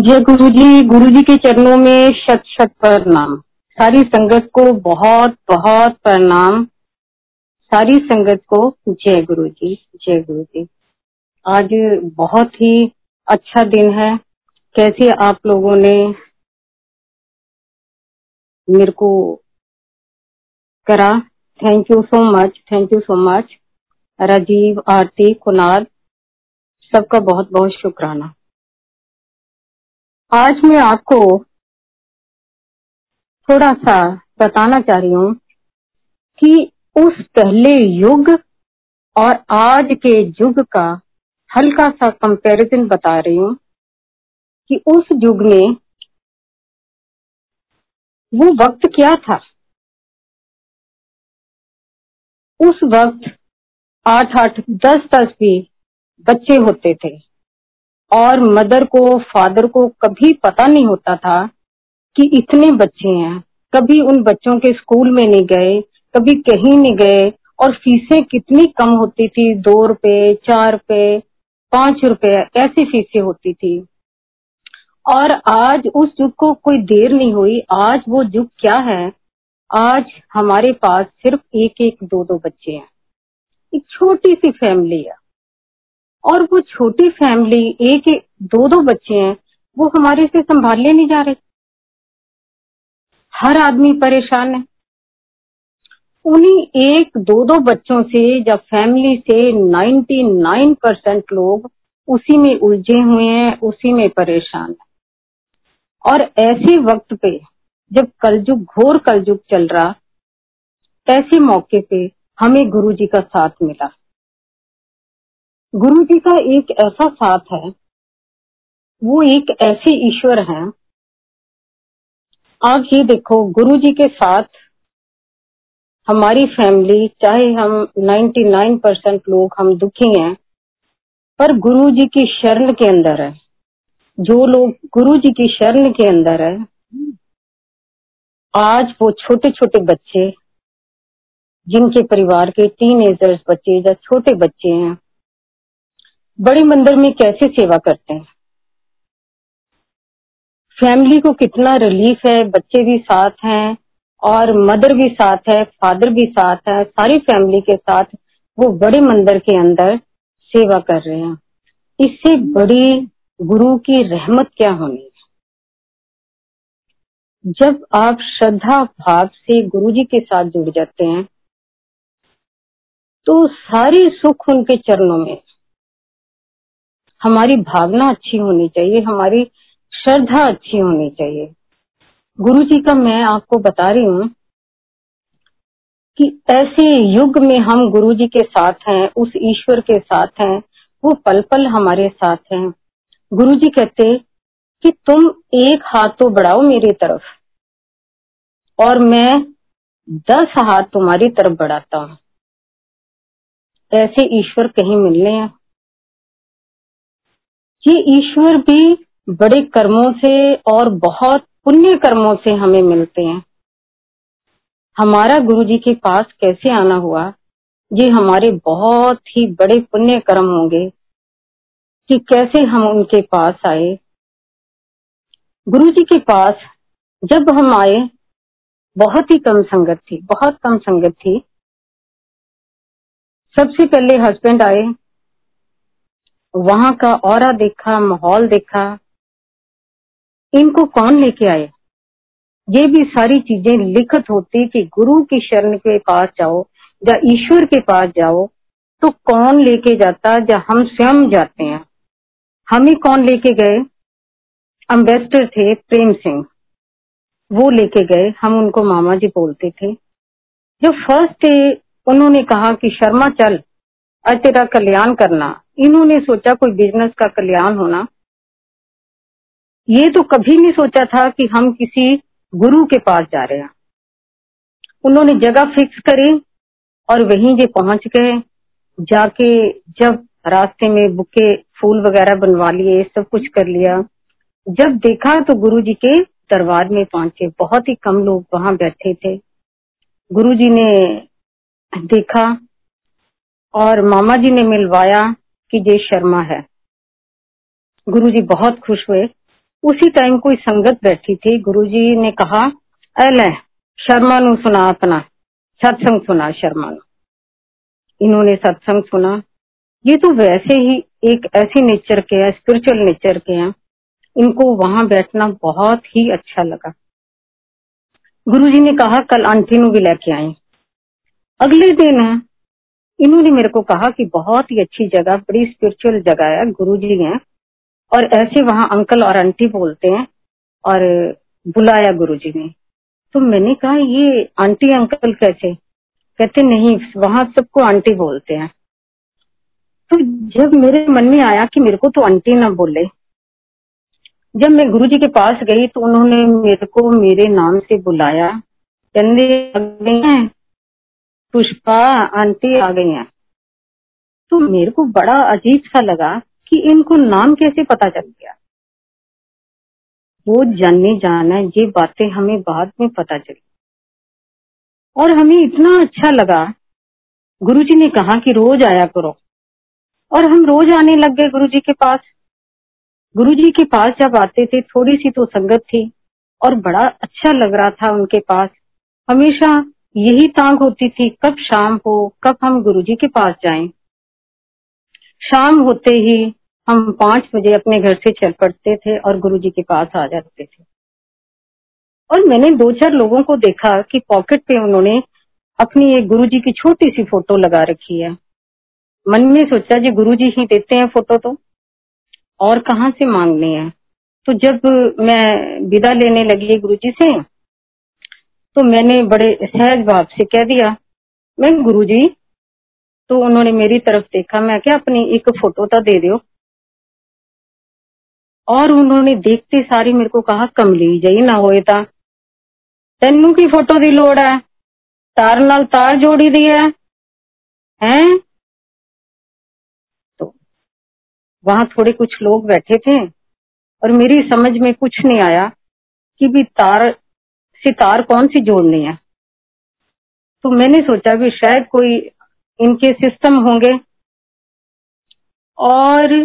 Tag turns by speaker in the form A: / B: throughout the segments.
A: जय गुरु जी गुरु जी के चरणों में शत शत प्रणाम। सारी संगत को बहुत बहुत प्रणाम। सारी संगत को जय गुरु जी जय गुरु जी आज बहुत ही अच्छा दिन है। कैसे आप लोगों ने मेरे को करा? Thank you so much thank you so much Rajiv, Aarti, Kunal, सबका बहुत बहुत शुक्राना। आज मैं आपको थोड़ा सा बताना चाह रही हूँ कि उस पहले युग और आज के युग का हल्का सा कंपैरिजन बता रही हूँ कि उस युग में वो वक्त क्या था। उस वक्त आठ आठ दस दस भी बच्चे होते थे। और मदर को, फादर को कभी पता नहीं होता था कि इतने बच्चे हैं। कभी उन बच्चों के स्कूल में नहीं गए, कभी कहीं नहीं गए और फीसें कितनी कम होती थी, दो रुपए, चार रुपए, पाँच रुपए, ऐसी फीसें होती थी। और आज उस युग को कोई देर नहीं हुई। आज वो युग क्या है? आज हमारे पास सिर्फ़ एक एक दो दो बच्चे हैं। एक छोटी सी फैमिली है। और वो छोटी फैमिली एक दो दो बच्चे हैं, वो हमारे से संभालने नहीं जा रहे। हर आदमी परेशान है। उन्हीं एक दो दो बच्चों से, जब फैमिली से 99 परसेंट लोग उसी में उलझे हुए हैं, उसी में परेशान है। और ऐसे वक्त पे, जब कलयुग, घोर कलयुग चल रहा, ऐसे मौके पे हमें गुरु जी का साथ मिला। गुरु जी का एक ऐसा साथ है, वो एक ऐसे ईश्वर हैं। आप ये देखो गुरु जी के साथ हमारी फैमिली चाहे हम 99 परसेंट लोग, हम दुखी हैं, पर गुरु जी की शरण के अंदर है। जो लोग गुरु जी की शरण के अंदर है, आज वो छोटे छोटे बच्चे, जिनके परिवार के टीन एजर्स बच्चे या छोटे बच्चे हैं बड़े मंदिर में कैसे सेवा करते हैं? फैमिली को कितना रिलीफ है, बच्चे भी साथ हैं और मदर भी साथ है फादर भी साथ है, सारी फैमिली के साथ वो बड़े मंदिर के अंदर सेवा कर रहे हैं। इससे बड़ी गुरु की रहमत क्या होनी है? जब आप श्रद्धा भाव से गुरु जी के साथ जुड़ जाते हैं तो सारी सुख उनके चरणों में हमारी भावना अच्छी होनी चाहिए, हमारी श्रद्धा अच्छी होनी चाहिए। गुरु जी का मैं आपको बता रही हूँ कि ऐसे युग में हम गुरु जी के साथ हैं, उस ईश्वर के साथ हैं, वो पल पल हमारे साथ हैं। गुरु जी कहते कि तुम एक हाथ तो बढ़ाओ मेरी तरफ़ और मैं दस हाथ तुम्हारी तरफ़ बढ़ाता हूँ। ऐसे ईश्वर कहीं मिलने हैं। ये ईश्वर भी बड़े कर्मों से और बहुत पुण्य कर्मों से हमें मिलते हैं। हमारा गुरु जी के पास कैसे आना हुआ? ये हमारे बहुत ही बड़े पुण्य कर्म होंगे कि कैसे हम उनके पास आए। गुरु जी के पास जब हम आए, बहुत ही कम संगत थी, बहुत कम संगत थी। सबसे पहले हस्बैंड आए वहाँ का और देखा, माहौल देखा। इनको कौन लेके आए? ये भी सारी चीज़ें लिखत होती कि गुरु की शरण के पास जाओ, या ईश्वर के पास जाओ तो कौन लेके जाता या हम स्वयं जाते हैं? हमें कौन लेके गए? अम्बेसडर थे प्रेम सिंह। वो लेके गए, हम उनको मामा जी बोलते थे। जो फ़र्स्ट डे उन्होंने कहा कि शर्मा चल और तेरा कल्याण करना। इन्होंने सोचा कोई बिज़नेस का कल्याण होना। ये तो कभी नहीं सोचा था कि हम किसी गुरु के पास जा रहे हैं। उन्होंने जगह फिक्स करी और वहीं जे पहुँच गए। जाके जब रास्ते में बुके, फूल वगैरह बनवा लिए, सब कुछ कर लिया। जब देखा तो गुरु जी के दरबार में पहुँचे। बहुत ही कम लोग वहाँ बैठे थे। गुरु जी ने देखा और मामा जी ने मिलवाया। कि जय शर्मा है। गुरु जी बहुत खुश हुए। उसी टाइम कोई संगत बैठी थी। गुरुजी ने कहा अल शर्मा नु सुना अपना। सत्संग सुना शर्मा नु। इन्होंने सत्संग सुना। ये तो वैसे ही एक ऐसी नेचर के है स्पिरिचुअल नेचर के हैं। इनको वहाँ बैठना बहुत ही अच्छा लगा। गुरुजी ने कहा, कल आंटी नु भी लेके आए अगले दिन इन्होंने मेरे को कहा कि बहुत ही अच्छी जगह, बड़ी स्पिरिचुअल जगह है गुरु जी हैं, और ऐसे वहाँ अंकल और आंटी बोलते हैं और बुलाया गुरु जी ने। तो मैंने कहा, ये आंटी अंकल कैसे? कहते, नहीं, वहाँ सबको आंटी बोलते हैं। तो जब मेरे मन में आया कि मेरे को तो आंटी ना बोले, जब मैं गुरु जी के पास गई तो उन्होंने मेरे को मेरे नाम से बुलाया। कहने पुष्पा, आंटी आ गई हैं। तो मेरे को बड़ा अजीब सा लगा कि इनको नाम कैसे पता चल गया। वो जानने जाना ये बातें हमें बाद में पता चली। और हमें इतना अच्छा लगा। गुरुजी ने कहा कि रोज आया करो। और हम रोज आने लग गए गुरुजी के पास। गुरुजी के पास जब आते थे, थोड़ी सी तो संगत थी। और बड़ा अच्छा लग रहा था उनके पास। हमेशा यही तांग होती थी, कब शाम हो, कब हम गुरुजी के पास जाएँ। शाम होते ही हम पाँच बजे अपने घर से चल पड़ते थे और गुरुजी के पास आ जाते थे। और मैंने दो चार लोगों को देखा कि पॉकेट पे उन्होंने अपनी एक गुरुजी की छोटी सी फ़ोटो लगा रखी है। मन में सोचा जी गुरुजी ही देते हैं फ़ोटो तो और कहाँ से मांगनी है? तो जब मैं विदा लेने लगी गुरुजी से तो मैंने बड़े सहज भाव से कह दिया मैं गुरु जी तो उन्होंने मेरी तरफ़ देखा, मैं क्या अपनी एक फ़ोटो तो दे दो और उन्होंने देखते सारी मेरे को कहा कमली जही ना होए ता। तेनू की फ़ोटो की लोड़ है? तार नाल तार जोड़ी दी है? हैं? तो वहाँ थोड़े कुछ लोग बैठे थे और मेरी समझ में कुछ नहीं आया कि भी तार सितार कौन सी जोड़नी है? तो मैंने सोचा भी शायद कोई इनके सिस्टम होंगे। और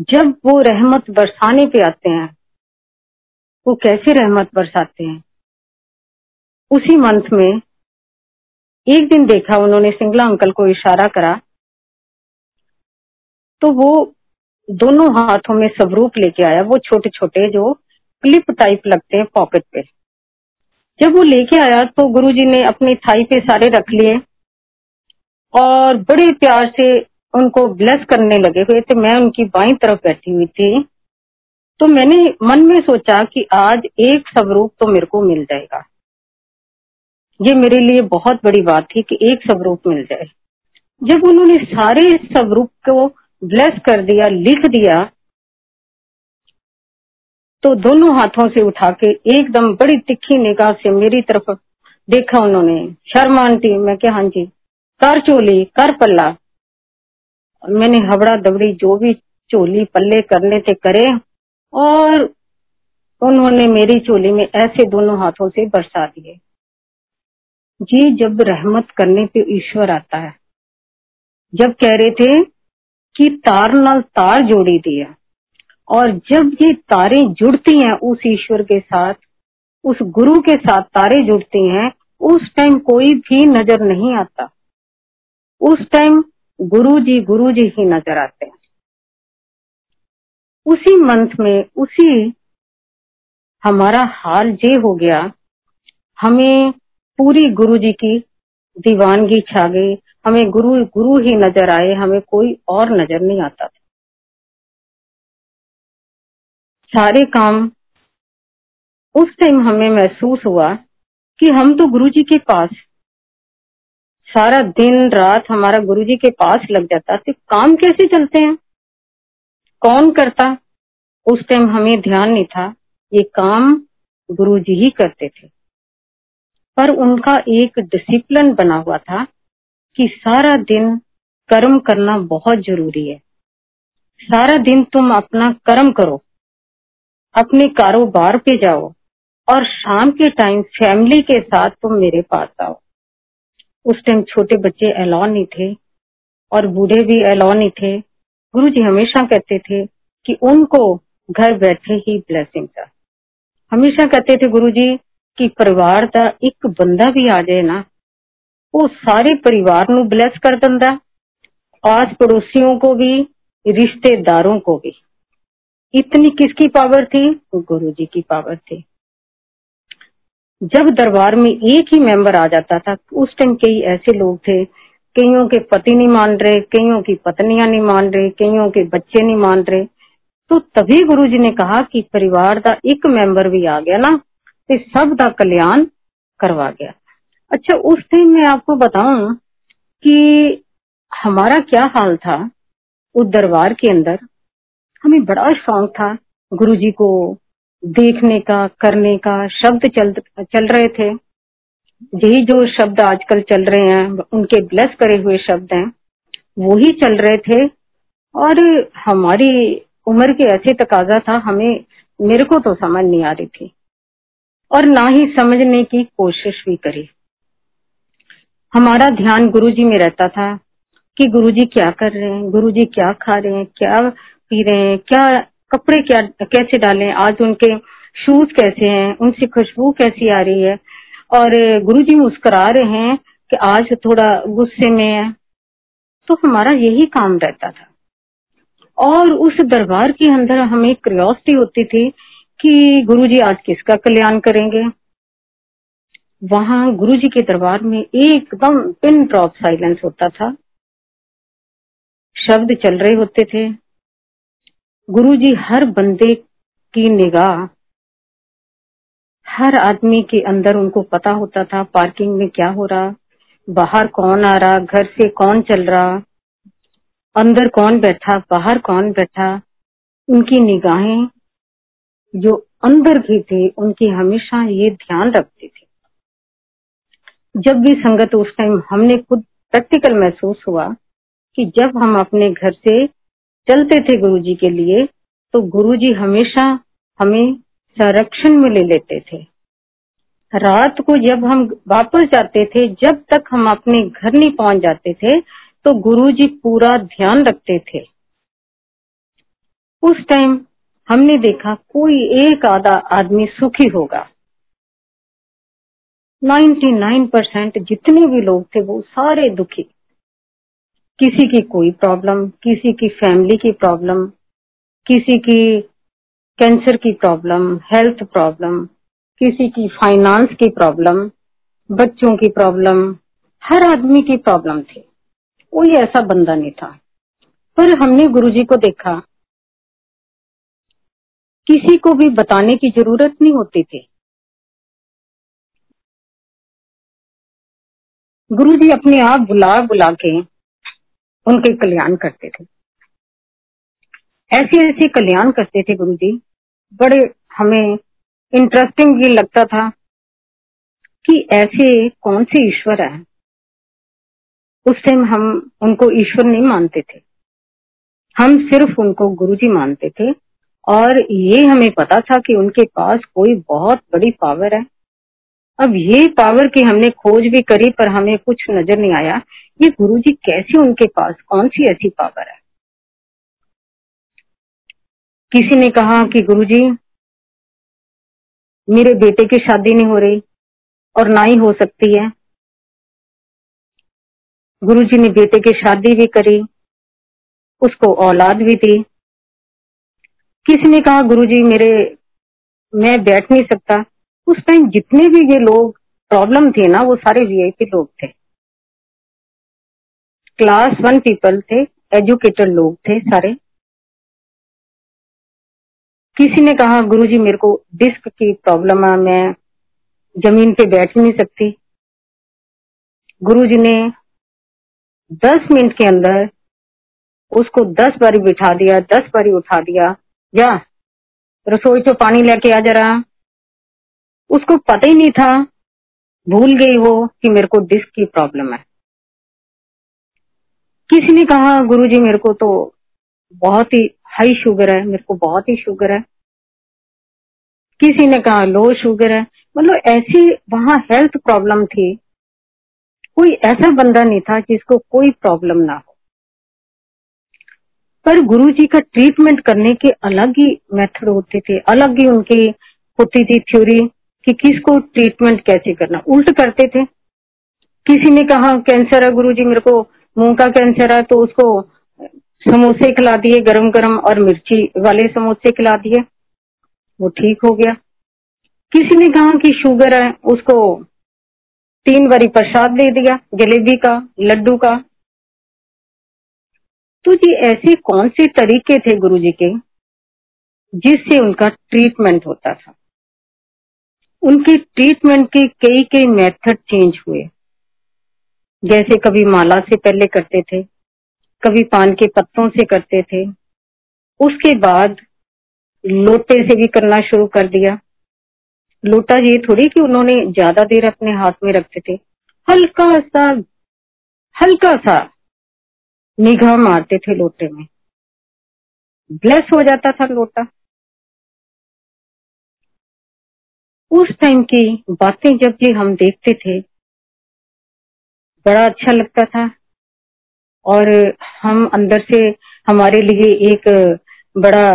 A: जब वो रहमत बरसाने पे आते हैं, वो कैसे रहमत बरसाते हैं? उसी मंथ में एक दिन देखा उन्होंने सिंगला अंकल को इशारा करा। तो वो दोनों हाथों में स्वरूप लेके आया, वो छोटे छोटे जो क्लिप टाइप लगते हैं पॉकेट पे। जब वो लेके आया तो गुरुजी ने अपनी थाई पे सारे रख लिए और बड़े प्यार से उनको ब्लेस करने लगे हुए थे। मैं उनकी बाई तरफ़ बैठी हुई थी। तो मैंने मन में सोचा कि आज एक स्वरूप तो मेरे को मिल जाएगा। ये मेरे लिए बहुत बड़ी बात थी कि एक स्वरूप मिल जाए। जब उन्होंने सारे स्वरूप को ब्लेस कर दिया, लिख दिया तो दोनों हाथों से उठा के एकदम बड़ी तिखी निगाह से मेरी तरफ़ देखा उन्होंने। शर्मा आंटी, मैं क्या हाँ जी, कर चोली, कर पल्ला। मैंने हबड़ा दबड़ी जो भी चोली पल्ले करने थे करे और उन्होंने मेरी चोली में ऐसे दोनों हाथों से बरसा दिए। जी, जब रहमत करने पे ईश्वर आता है, जब कह रहे थे कि तार नाल तार जोड़ी दिया। और जब ये तारे जुड़ती हैं उस ईश्वर के साथ, उस गुरु के साथ तारे जुड़ती हैं, उस टाइम कोई भी नज़र नहीं आता। उस टाइम गुरु जी गुरु जी ही नज़र आते हैं। उसी मंथ में, उसी हमारा हाल ये हो गया, हमें पूरी गुरु जी की दीवानगी छा गई, हमें गुरु गुरु ही नज़र आए, हमें कोई और नज़र नहीं आता था। सारे काम, उस टाइम हमें महसूस हुआ कि हम तो गुरु जी के पास, सारा दिन रात हमारा गुरु जी के पास लग जाता तो काम कैसे चलते हैं? कौन करता? उस टाइम हमें ध्यान नहीं था। ये काम गुरु जी ही करते थे। पर उनका एक डिसिप्लिन बना हुआ था कि सारा दिन कर्म करना बहुत ज़रूरी है। सारा दिन तुम अपना कर्म करो। अपने कारोबार पे जाओ और शाम के टाइम फैमिली के साथ तुम मेरे पास आओ। उस टाइम छोटे बच्चे अलाउ नहीं थे और बूढ़े भी अलाउ नहीं थे। गुरु जी हमेशा कहते थे कि उनको घर बैठे ही ब्लेसिंग था। हमेशा कहते थे गुरु जी कि परिवार का एक बंदा भी आ जाए ना, वो सारे परिवार कर दिंदा। आस पड़ोसियों को भी, रिश्तेदारों को भी। इतनी किसकी पावर थी? गुरु जी की पावर थी। जब दरबार में एक ही मेंबर आ जाता था, उस टाइम कई ऐसे लोग थे, कईयों के पति नहीं मान रहे, कईयों की पत्नियाँ नहीं मान रहे, कईयों के बच्चे नहीं मान रहे। तो तभी गुरु जी ने कहा कि परिवार का एक मेंबर भी आ गया ना तो सब का कल्याण करवा गया। अच्छा उस टाइम मैं आपको बताऊँ कि हमारा क्या हाल था, उस दरबार के अंदर? हमें बड़ा शौक था गुरु जी को देखने का, करने का। शब्द चल चल रहे थे। यही जो शब्द आजकल चल रहे हैं, उनके ब्लेस करे हुए शब्द हैं वो ही चल रहे थे। और हमारी उम्र के ऐसे तकाजा था, हमें, मेरे को तो समझ नहीं आ रही थी। और ना ही समझने की कोशिश भी करी। हमारा ध्यान गुरुजी में रहता था कि गुरुजी क्या कर रहे हैं, गुरुजी क्या खा रहे हैं, क्या पी रहे हैं? क्या कपड़े क्या, कैसे डालें? आज उनके शूज़ कैसे हैं? उनसे खुशबू कैसी आ रही है? और गुरु जी मुस्करा रहे हैं कि आज थोड़ा गुस्से में है। तो हमारा यही काम रहता था। और उस दरबार के अंदर हमें क्रियोसिटी होती थी कि गुरु जी आज किसका कल्याण करेंगे? वहाँ गुरु जी के दरबार में एकदम पिन ड्रॉप साइलेंस होता था। शब्द चल रहे होते थे। गुरुजी, हर बंदे की निगाह, हर आदमी के अंदर उनको पता होता था, पार्किंग में क्या हो रहा, बाहर कौन आ रहा, घर से कौन चल रहा, अंदर कौन बैठा, बाहर कौन बैठा, उनकी निगाहें जो अंदर की थी, उनकी हमेशा ये ध्यान रखती थी। जब भी संगत उस टाइम हमने खुद प्रैक्टिकल महसूस हुआ कि जब हम अपने घर से चलते थे गुरुजी के लिए तो गुरुजी हमेशा हमें संरक्षण में ले लेते थे। रात को जब हम वापस जाते थे, जब तक हम अपने घर नहीं पहुँच जाते थे तो गुरुजी पूरा ध्यान रखते थे। उस टाइम हमने देखा कोई एक आधा आदमी सुखी होगा। 99 परसेंट जितने भी लोग थे, वो सारे दुखी। किसी की कोई प्रॉब्लम किसी की फैमिली की प्रॉब्लम किसी की कैंसर की प्रॉब्लम हेल्थ प्रॉब्लम किसी की फाइनेंस की प्रॉब्लम बच्चों की प्रॉब्लम हर आदमी की प्रॉब्लम थी। कोई ऐसा बंदा नहीं था। पर हमने गुरुजी को देखा। किसी को भी बताने की ज़रूरत नहीं होती थी। गुरुजी अपने आप बुला बुला के उनके कल्याण करते थे। ऐसे ऐसे कल्याण करते थे गुरु जी बड़े हमें इंटरेस्टिंग ये लगता था कि ऐसे कौन से ईश्वर है। उस टाइम हम उनको ईश्वर नहीं मानते थे। हम सिर्फ़ उनको गुरु जी मानते थे और ये हमें पता था कि उनके पास कोई बहुत बड़ी पावर है। अब ये पावर की हमने खोज भी करी, पर हमें कुछ नज़र नहीं आया। ये गुरु जी कैसे उनके पास, कौन सी ऐसी पावर है? किसी ने कहा कि गुरु जी मेरे बेटे की शादी नहीं हो रही और ना ही हो सकती है। गुरु जी ने बेटे की शादी भी करी, उसको औलाद भी दी। किसी ने कहा गुरु जी मेरे, मैं बैठ नहीं सकता। उस टाइम जितने भी ये लोग प्रॉब्लम थे ना, वो सारे वीआईपी लोग थे। क्लास वन पीपल थे एजुकेटेड लोग थे सारे। किसी ने कहा गुरुजी मेरे को डिस्क की प्रॉब्लम है, मैं ज़मीन पे बैठ नहीं सकती। गुरुजी ने दस मिनट के अंदर उसको दस बारी बिठा दिया, दस बारी उठा दिया, जा, रसोई तो पानी लेके आ जा रहा उसको पता ही नहीं था। भूल गई वो कि मेरे को डिस्क की प्रॉब्लम है। किसी ने कहा, गुरुजी, मेरे को तो बहुत ही हाई शुगर है, मेरे को बहुत ही शुगर है। किसी ने कहा लो शुगर है। मतलब ऐसी वहाँ हेल्थ प्रॉब्लम थी। कोई ऐसा बंदा नहीं था जिसको कोई प्रॉब्लम ना हो। पर गुरु जी का ट्रीटमेंट करने के अलग ही मेथड होते थे, अलग ही उनकी होती थी थ्योरी कि किसको ट्रीटमेंट कैसे करना। उल्ट करते थे। किसी ने कहा, कैंसर है गुरु जी मेरे को मुँह का कैंसर है। तो उसको समोसे खिला दिए गरम गरम और मिर्ची वाले समोसे खिला दिए। वो ठीक हो गया। किसी ने कहा कि शुगर है, उसको तीन बारी प्रसाद दे दिया, जलेबी का, लड्डू का। तो जी, ऐसे कौन से तरीके थे गुरु जी के, जिससे उनका ट्रीटमेंट होता था? उनके ट्रीटमेंट के कई कई मेथड चेंज हुए। जैसे कभी माला से पहले करते थे, कभी पान के पत्तों से करते थे। उसके बाद लोटे से भी करना शुरू कर दिया। लोटा ये थोड़ी कि उन्होंने ज़्यादा देर अपने हाथ में रखते थे। हल्का सा हल्का सा निगाह मारते थे लोटे में। ब्लेस हो जाता था लोटा। उस टाइम की बातें जब भी हम देखते थे, बड़ा अच्छा लगता था। और हम अंदर से हमारे लिए एक बड़ा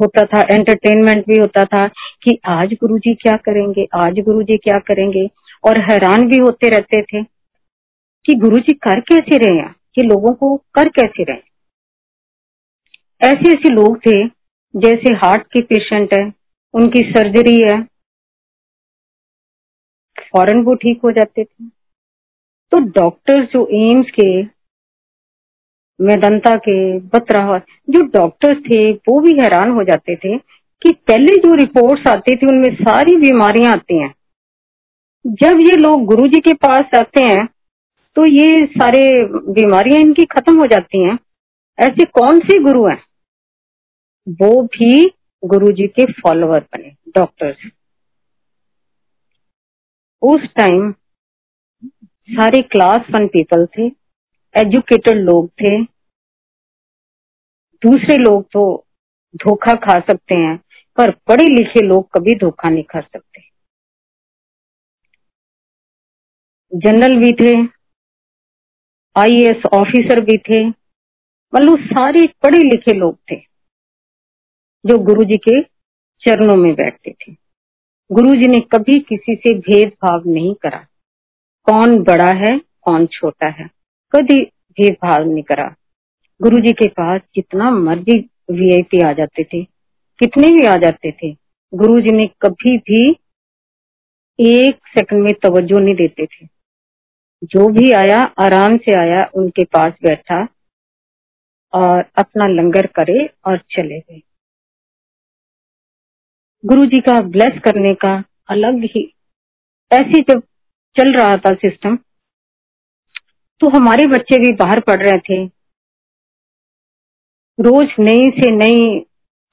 A: होता था एंटरटेनमेंट भी होता था कि आज गुरुजी क्या करेंगे, आज गुरुजी क्या करेंगे। और हैरान भी होते रहते थे कि गुरुजी कर कैसे रहे हैं? कि लोगों को कर कैसे रहे ऐसे ऐसे लोग थे जैसे हार्ट के पेशेंट है, उनकी सर्जरी है फ़ौरन वो ठीक हो जाते थे। तो डॉक्टर्स जो एम्स के मेदंता के बतरा जो डॉक्टर्स थे, वो भी हैरान हो जाते थे कि पहले जो रिपोर्ट्स आती थी, उनमें सारी बीमारियाँ आती हैं। जब ये लोग गुरुजी के पास आते हैं तो ये सारे बीमारियाँ इनकी खत्म हो जाती हैं। ऐसे कौन से गुरु हैं? वो भी गुरुजी के फॉलोअर बने डॉक्टर्स उस टाइम सारे क्लास वन पीपल थे एजुकेटेड लोग थे। दूसरे लोग तो धोखा खा सकते हैं, पर पढ़े लिखे लोग कभी धोखा नहीं खा सकते। जनरल भी थे आईएएस ऑफिसर भी थे मतलब सारे पढ़े लिखे लोग थे, जो गुरुजी के चरणों में बैठते थे। गुरुजी ने कभी किसी से भेदभाव नहीं करा। कौन बड़ा है, कौन छोटा है, कभी भेदभाव नहीं करा। गुरु जी के पास जितना मर्ज़ी वीआईपी आ जाते थे, कितने भी आ जाते थे गुरु जी ने कभी भी एक सेकंड में तवज्जो नहीं देते थे। जो भी आया, आराम से आया, उनके पास बैठा और अपना लंगर करे और चले गए। गुरु जी का ब्लेस करने का अलग ही, ऐसे जब चल रहा था सिस्टम तो हमारे बच्चे भी बाहर पढ़ रहे थे। रोज नई से नई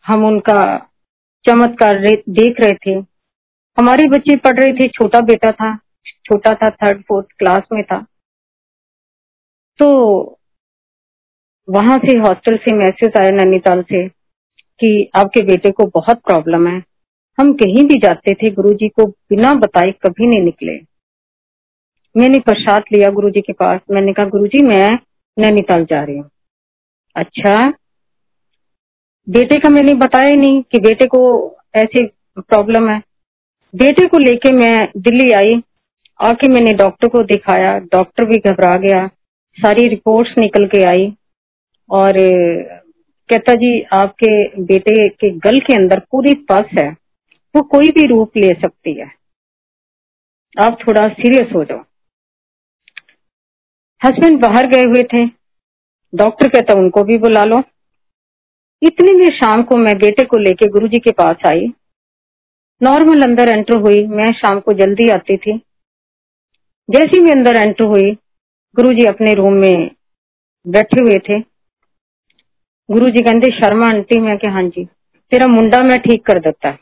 A: हम उनका चमत्कार देख रहे थे। हमारे बच्चे पढ़ रहे थे, छोटा बेटा था, छोटा था थर्ड फोर्थ क्लास में था। तो वहाँ से हॉस्टल से मैसेज आया नैनीताल से कि आपके बेटे को बहुत प्रॉब्लम है। हम कहीं भी जाते थे, गुरुजी को बिना बताए कभी नहीं निकले। मैंने प्रसाद लिया गुरु जी के पास। मैंने कहा गुरु जी मैं नैनीताल जा रही हूँ। अच्छा बेटे का मैंने बताया नहीं कि बेटे को ऐसी प्रॉब्लम है। बेटे को लेके मैं दिल्ली आई, आके मैंने डॉक्टर को दिखाया। डॉक्टर भी घबरा गया। सारी रिपोर्ट्स निकल के आई और कहता जी आपके बेटे के गल के अंदर पूरी पस है। वो कोई भी रूप ले सकती है। आप थोड़ा सीरियस हो जाओ। हस्बैंड बाहर गए हुए थे। डॉक्टर कहता, उनको भी बुला लो। इतनी में शाम को मैं बेटे को लेके गुरुजी के पास आई। नॉर्मल अंदर एंटर हुई, मैं शाम को जल्दी आती थी। जैसे भी अंदर एंटर हुई, गुरुजी अपने रूम में बैठे हुए थे। गुरुजी कहते, शर्मा आंटी, मैं क्या हाँ जी, तेरा मुंडा मैं ठीक कर देता।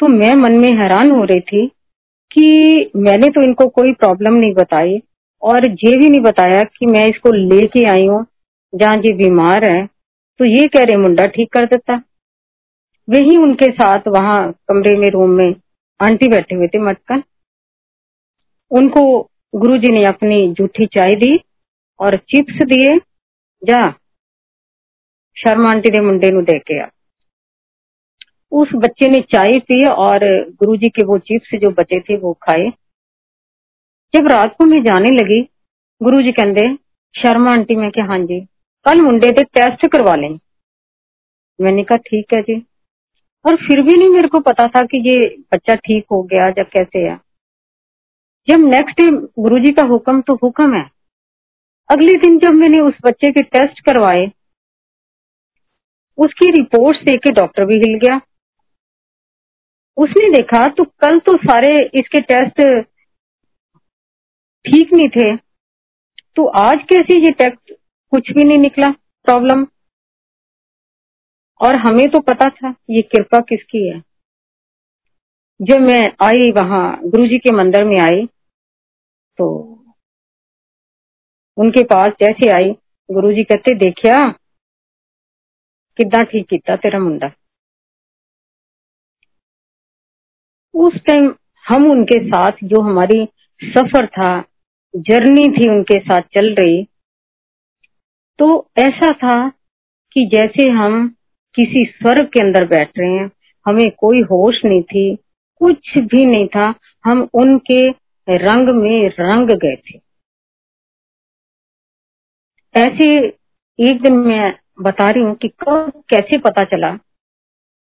A: तो मैं मन में हैरान हो रही थी कि मैंने तो इनको कोई प्रॉब्लम नहीं बताई और ये भी नहीं बताया कि मैं इसको लेके आई हूँ, जहाँ जी बीमार है। तो ये कह रहे, मुंडा ठीक कर देता। वही उनके साथ वहाँ कमरे में रूम में आंटी बैठे हुए थे मटकन। उनको गुरुजी ने अपनी जूठी चाय दी और चिप्स दिए। जा, शर्मा आंटी ने मुंडे नु दे के आ। उस बच्चे ने चाय पी और गुरुजी के वो चिप्स जो बचे थे वो खाए। जब रात को मैं जाने लगी, गुरुजी कहते शर्मा आंटी, मैं क्या हाँ जी, कल मुंडे के टेस्ट करवा लें। मैंने कहा, ठीक है जी। और फिर भी नहीं मेरे को पता था कि ये बच्चा ठीक हो गया जब कैसे है। जब नेक्स्ट डे गुरु जी का हुक्म तो हुक्म है। अगले दिन जब मैंने उस बच्चे के टेस्ट करवाए, उसकी रिपोर्ट देख के डॉक्टर भी हिल गया। उसने देखा तो कल तो सारे इसके टेस्ट ठीक नहीं थे। तो आज कैसे ये टेस्ट कुछ भी नहीं निकला प्रॉब्लम और हमें तो पता था ये कृपा किसकी है। जब मैं आई वहाँ, गुरुजी के मंदिर में आई तो उनके पास जैसे आई, गुरुजी कहते, देखिया किदा ठीक किया तेरा मुंडा। उस टाइम हम उनके साथ, जो हमारी सफ़र था जर्नी थी उनके साथ चल रही तो ऐसा था कि जैसे हम किसी स्वर्ग के अंदर बैठ रहे हैं, हमें कोई होश नहीं थी, कुछ भी नहीं था, हम उनके रंग में रंग गए थे। ऐसे एक दिन मैं बता रही हूँ कि कब कैसे पता चला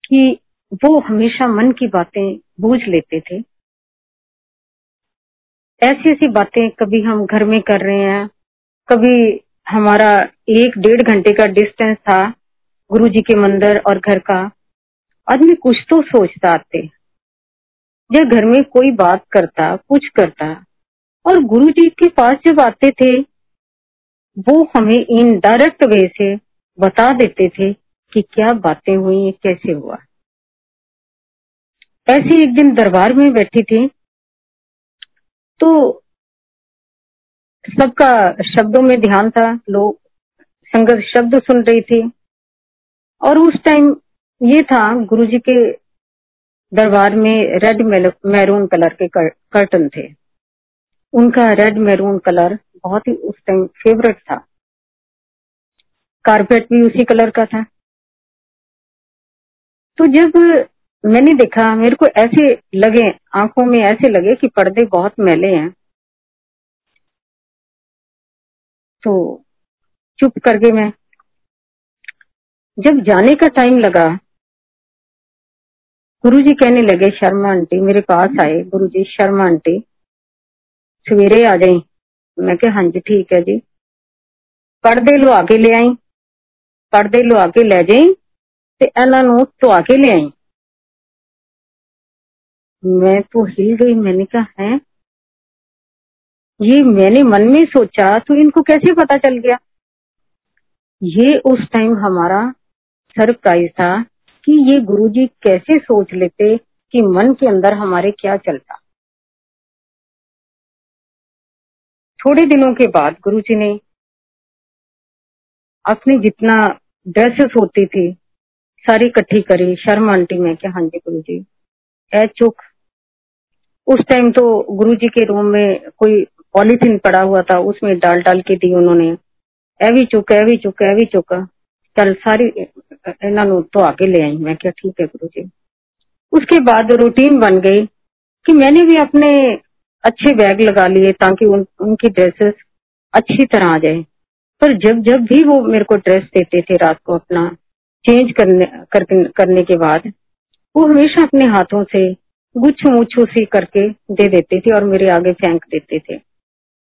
A: कि वो हमेशा मन की बातें बूझ लेते थे। ऐसी ऐसी बातें कभी हम घर में कर रहे हैं। कभी हमारा एक डेढ़ घंटे का डिस्टेंस था गुरु जी के मंदिर और घर का। आदमी कुछ तो सोचता आते। जब घर में कोई बात करता, कुछ करता, और गुरु जी के पास जब आते थे, वो हमें इन डायरेक्ट वे से बता देते थे कि क्या बातें हुई कैसे हुआ। ऐसे एक दिन दरबार में बैठी थी। तो सबका शब्दों में ध्यान था, लोग संगत शब्द सुन रही थी। और उस टाइम ये था, गुरुजी के दरबार में रेड मैरून कलर के कर्टन थे। उनका रेड मैरून कलर बहुत ही उस टाइम फेवरेट था। कारपेट भी उसी कलर का था। तो जब मैंने देखा। मेरे को ऐसे लगे, आँखों में ऐसे लगे कि पर्दे बहुत मैले हैं। तो चुप करके मैं, जब जाने का टाइम लगा, गुरुजी कहने लगे, शर्मा आंटी, मेरे पास आए। गुरुजी, शर्मा आंटी, सवेरे आ जाए मैं क्या हाँ जी, ठीक है जी। पढ़दे लो आके ले आई। पढ़दे लो आके ले जाई, ते इन्हों आके ले आई। मैं तो हिल गई, मैंने कहा, है? ये मैंने मन में सोचा तो इनको कैसे पता चल गया? ये उस टाइम हमारा सरप्राइज़ था कि ये गुरुजी कैसे सोच लेते कि मन के अंदर हमारे क्या चलता। थोड़े दिनों के बाद गुरुजी ने अपनी जितना ड्रेसेस होती थी, सारी इकट्ठी करी, शर्मा आंटी, में क्या हाँ जी गुरु जी ए चुक उस टाइम तो गुरु जी के रूम में कोई पॉलीथीन पड़ा हुआ था उसमें डाल डाल के दी उन्होंने। ए भी चुक ए भी चुक ए भी चुक। चल सारी इन्हों तो आके ले आई। मैं क्या ठीक है गुरु जी उसके बाद रूटीन बन गई कि मैंने भी अपने अच्छे बैग लगा लिए ताकि उन, उनकी ड्रेसेस अच्छी तरह आ जाए। पर जब जब भी वो मेरे को ड्रेस देते थे रात को अपना चेंज करने कर, करने के बाद वो हमेशा अपने हाथों से गुच्छ मुच्छू सी करके दे देते थे और मेरे आगे फेंक देते थे।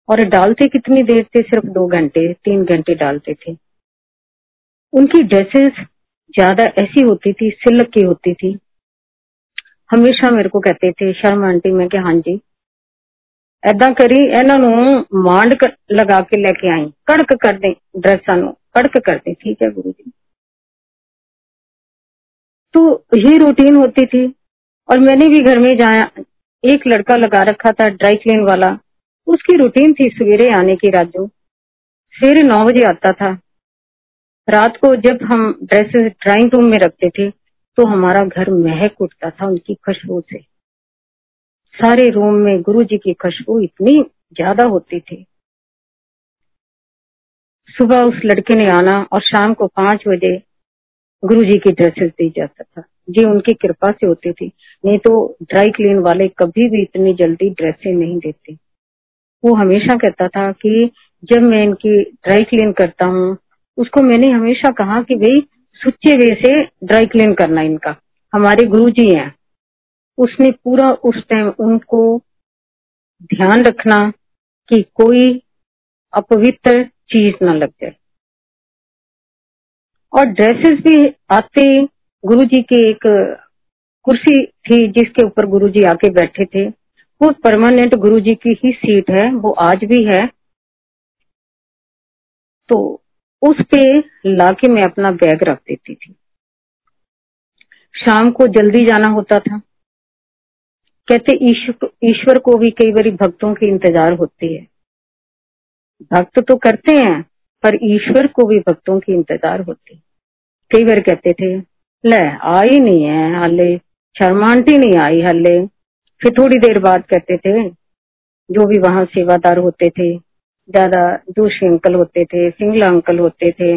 A: और डालते कितनी देर थे? सिर्फ़ दो घंटे, तीन घंटे डालते थे। उनकी ड्रेसेस ज़्यादा ऐसी होती थी, सिल्क की होती थी। हमेशा मेरे को कहते थे, शर्म आंटी, मैं क्या हाँ जी? ऐदा करी इन्हों मांड लगा के लेके आई। कड़क कर दे ड्रेसा कड़क कर दे। ठीक है गुरु जी तो ये रूटीन होती थी। और मैंने भी घर में जाया, एक लड़का लगा रखा था ड्राई क्लीन वाला। उसकी रूटीन थी सवेरे आने की राजू सवेरे नौ बजे आता था। रात को जब हम ड्रेसेस ड्राइंग रूम में रखते थे तो हमारा घर महक उठता था उनकी खुशबू से। सारे रूम में गुरु जी की खुशबू इतनी ज़्यादा होती थी। सुबह उस लड़के ने आना और शाम को पाँच बजे गुरु जी की ड्रेसेस दी जाता था। जी, उनकी कृपा से होती थी। नहीं तो ड्राई क्लीन वाले कभी भी इतनी जल्दी ड्रेसें नहीं देते। वो हमेशा कहता था कि जब मैं इनकी ड्राई क्लीन करता हूँ, उसको मैंने हमेशा कहा कि भाई, सुच्चे वे से ड्राई क्लीन करना इनका। हमारे गुरु जी हैं। उसने पूरा उस टाइम उनको ध्यान रखना कि कोई अपवित्र चीज़ न लग जाए। और ड्रेसेस भी आते गुरु जी के एक कुर्सी थी जिसके ऊपर गुरु जी आके बैठे थे। वो परमानेंट गुरु जी की ही सीट है, वो आज भी है। तो उस पे लाके मैं अपना बैग रख देती थी। शाम को जल्दी जाना होता था। कहते ईश्वर को भी कई बार भक्तों की इंतज़ार होती है। भक्त तो करते हैं, पर ईश्वर को भी भक्तों की इंतज़ार होती कई बार कहते थे, ले, आई नहीं है, हाले। शर्मा आंटी नहीं आई हाले फिर थोड़ी देर बाद कहते थे, जो भी वहाँ सेवादार होते थे, ज़्यादा जोशी अंकल होते थे, सिंगला अंकल होते थे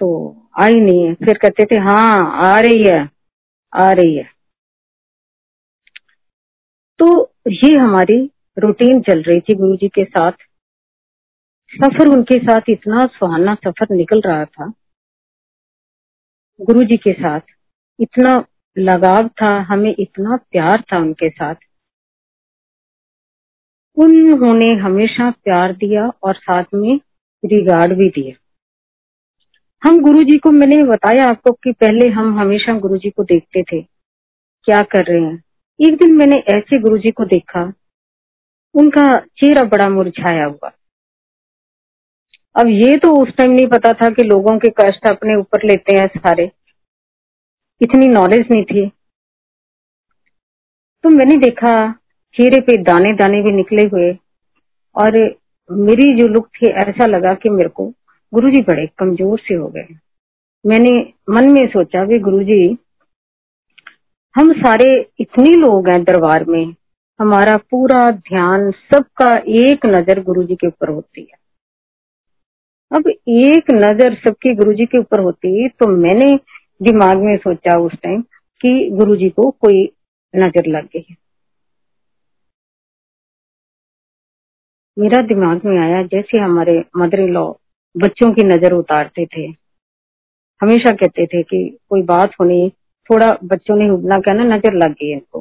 A: तो आई नहीं फिर कहते थे हाँ आ रही है, आ रही है। तो ये हमारी रूटीन चल रही थी गुरु जी के साथ। सफ़र उनके साथ इतना सुहाना सफ़र निकल रहा था, गुरु जी के साथ। इतना लगाव था, हमें इतना प्यार था उनके साथ। उन्होंने हमेशा प्यार दिया और साथ में रिगार्ड भी दिया हम गुरु जी को मैंने बताया आपको कि पहले हम हमेशा गुरु जी को देखते थे। क्या कर रहे हैं? एक दिन मैंने ऐसे गुरु जी को देखा, उनका चेहरा बड़ा मुरझाया हुआ। अब ये तो उस टाइम नहीं पता था कि लोगों के कष्ट अपने ऊपर लेते हैं सारे। इतनी नॉलेज नहीं थी। तो मैंने देखा, चेहरे पे दाने दाने भी निकले हुए और मेरी जो लुक थी, ऐसा लगा कि मेरे को गुरुजी बड़े कमज़ोर से हो गए। मैंने मन में सोचा भी गुरुजी, हम सारे इतने लोग हैं दरबार में, हमारा पूरा ध्यान सबका एक नज़र गुरुजी के ऊपर होती है। अब एक नज़र सबकी गुरुजी के ऊपर होती तो मैंने दिमाग में सोचा उस टाइम कि गुरुजी को कोई नज़र लग गई। मेरा दिमाग में आया जैसे हमारे मदर इन लॉ बच्चों की नज़र उतारते थे। हमेशा कहते थे कि कोई बात होनी, थोड़ा बच्चों ने उबना कहना नज़र लग गई इनको।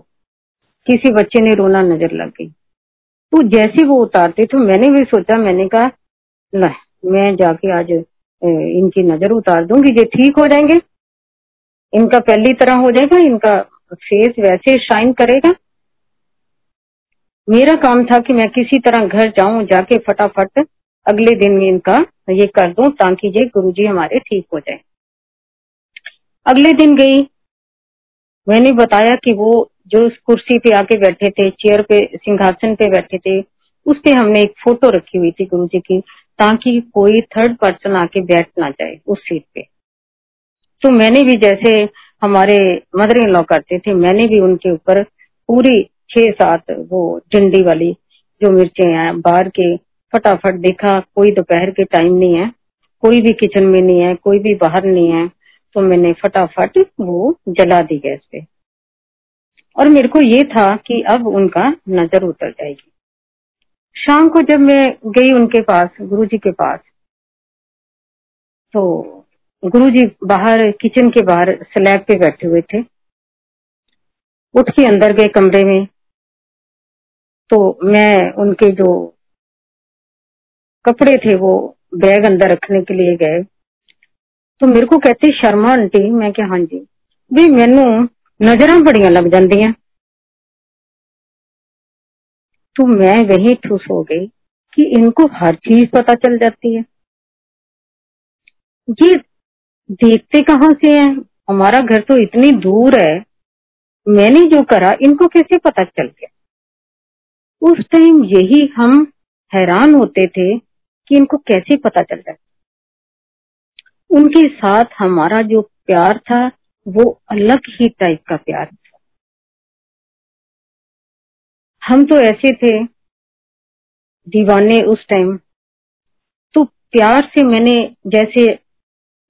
A: किसी बच्चे ने रोना नज़र लग गई। तो जैसे वो उतारते थे, मैंने भी सोचा, मैंने कहा मैं जाके आज इनकी नज़र उतार दूँगी, ये ठीक हो जाएँगे। इनका पहली तरह हो जाएगा, इनका फेस वैसे शाइन करेगा। मेरा काम था कि मैं किसी तरह घर जाऊँ, जाके फटाफट अगले दिन में इनका ये कर दूँ, ताकि ये गुरुजी हमारे ठीक हो जाए। अगले दिन गई। मैंने बताया कि वो जो उस कुर्सी पे आके बैठे थे चेयर पे, सिंहासन पे बैठे थे उस पे हमने एक फ़ोटो रखी हुई थी गुरु जी की, ताकि कोई थर्ड पर्सन आके बैठ ना जाए उस सीट पे। तो मैंने भी जैसे हमारे मदर इन लॉ करते थे, मैंने भी उनके ऊपर पूरी छह सात वो टिंडी वाली जो मिर्चे हैं बाहर के फटाफट देखा, कोई दोपहर के टाइम नहीं है, कोई भी किचन में नहीं है, कोई भी बाहर नहीं है तो मैंने फटाफट वो जला दी गैस पे। और मेरे को ये था कि अब उनका नज़र उतर जाएगी। शाम को जब मैं गई उनके पास, गुरुजी के पास तो गुरुजी बाहर किचन के बाहर स्लैब पे बैठे हुए थे। उठ के अंदर गए कमरे में। तो मैं उनके जो कपड़े थे, वो बैग अंदर रखने के लिए गए। तो मेरे को कहते, शर्मा आंटी। मैं क्या हाँ जी। भी मैनू नज़र बड़िया लग जादिया। तो मैं वही ठूस हो गई कि इनको हर चीज़ पता चल जाती है। ये देखते कहाँ से हैं? हमारा घर तो इतनी दूर है। मैंने जो करा, इनको कैसे पता चल गया? उस टाइम यही हम हैरान होते थे कि इनको कैसे पता चल जाता उनके साथ हमारा जो प्यार था, वो अलग ही टाइप का प्यार था। हम तो ऐसे थे, दीवाने उस टाइम तो प्यार से मैंने जैसे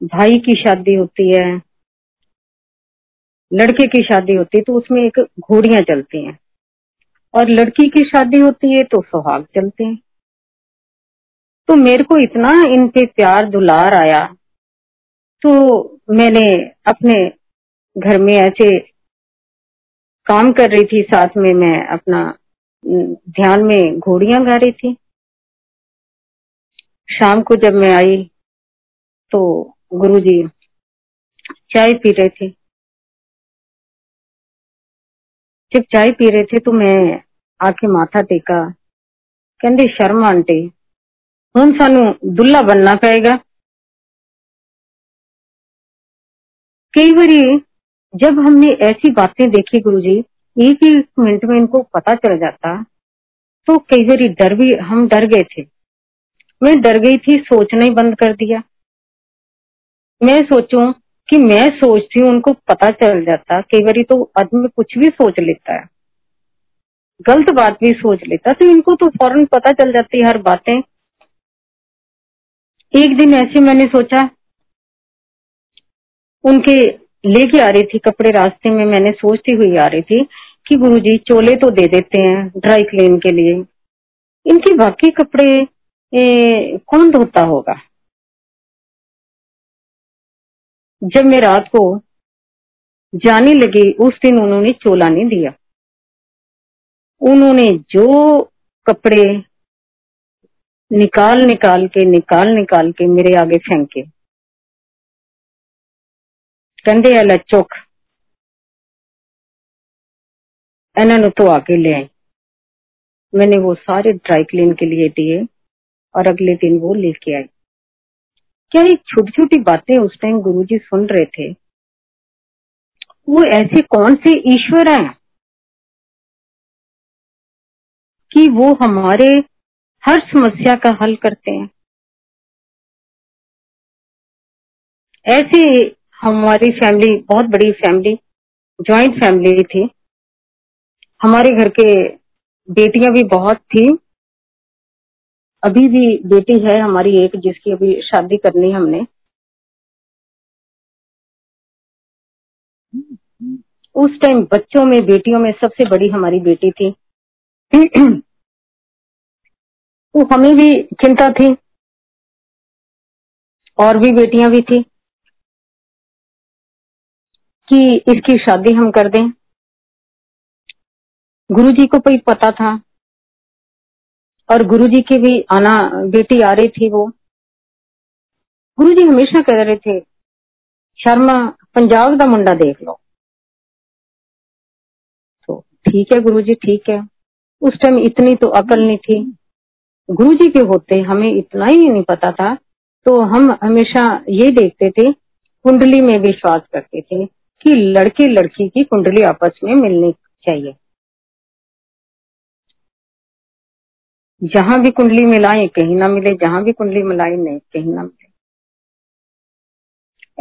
A: भाई की शादी होती है, लड़के की शादी होती है तो उसमें एक घोड़ियाँ चलती हैं। और लड़की की शादी होती है तो सुहाग चलते हैं। तो मेरे को इतना इन पे प्यार दुलार आया तो मैंने अपने घर में ऐसे काम कर रही थी, साथ में मैं अपना ध्यान में घोड़ियाँ गा रही थी। शाम को जब मैं आई तो गुरुजी चाय पी रहे थे। जब चाय पी रहे थे तो मैं आके माथा टेका। कहते शर्म आंटी हूँ सानू दुल्ला बनना पड़ेगा? कई बारी जब हमने ऐसी बातें देखी गुरुजी, एक ही मिनट में इनको पता चल जाता तो कई बार डर भी, हम डर गए थे। मैं डर गई थी, सोचना ही बंद कर दिया। मैं सोचू कि मैं सोचती हूँ उनको पता चल जाता कई बार तो आदमी कुछ भी सोच लेता है। गलत बात भी सोच लेता तो इनको तो फ़ौरन पता चल जाती हर बातें। एक दिन ऐसे मैंने सोचा उनके लेके आ रही थी कपड़े रास्ते में मैंने सोचती हुई आ रही थी कि गुरुजी चोले तो दे देते हैं ड्राई क्लीन के लिए। इनके बाकी कपड़े ए, कौन धोता होगा? जब मैं रात को जाने लगी, उस दिन उन्होंने चोला नहीं दिया। उन्होंने जो कपड़े निकाल निकाल के, निकाल निकाल के मेरे आगे फेंके। कंधे वाला चौक इन्होंने तो आके ले आई। मैंने वो सारे ड्राई क्लीन के लिए दिए और अगले दिन वो लेके आई। क्या ये छोटी छोटी बातें उस टाइम गुरु जी सुन रहे थे? वो ऐसे कौन से ईश्वर हैं कि वो हमारे हर समस्या का हल करते हैं? ऐसे हमारी फैमिली बहुत बड़ी फैमिली ज्वाइंट फैमिली थी। हमारे घर के बेटियाँ भी बहुत थी। अभी भी बेटी है हमारी एक, जिसकी अभी शादी करनी हमने। उस टाइम बच्चों में, बेटियों में सबसे बड़ी हमारी बेटी थी। तो हमें भी चिंता थी। और भी बेटियाँ भी थी कि इसकी शादी हम कर दें। गुरुजी को कोई पता था और गुरुजी की भी आना, बेटी आ रही थी वो। गुरुजी हमेशा कह रहे थे, शर्मा, पंजाब का मुंडा देख लो। तो ठीक है गुरुजी, ठीक है। उस टाइम इतनी तो अकल नहीं थी। गुरुजी के होते हमें इतना ही नहीं पता था। तो हम हमेशा ये देखते थे, कुंडली में विश्वास करते थे कि लड़के लड़की की कुंडली आपस में मिलनी चाहिए। जहाँ भी कुंडली मिलाए, कहीं ना मिले, जहाँ भी कुंडली मिलाई नहीं, कहीं ना मिले।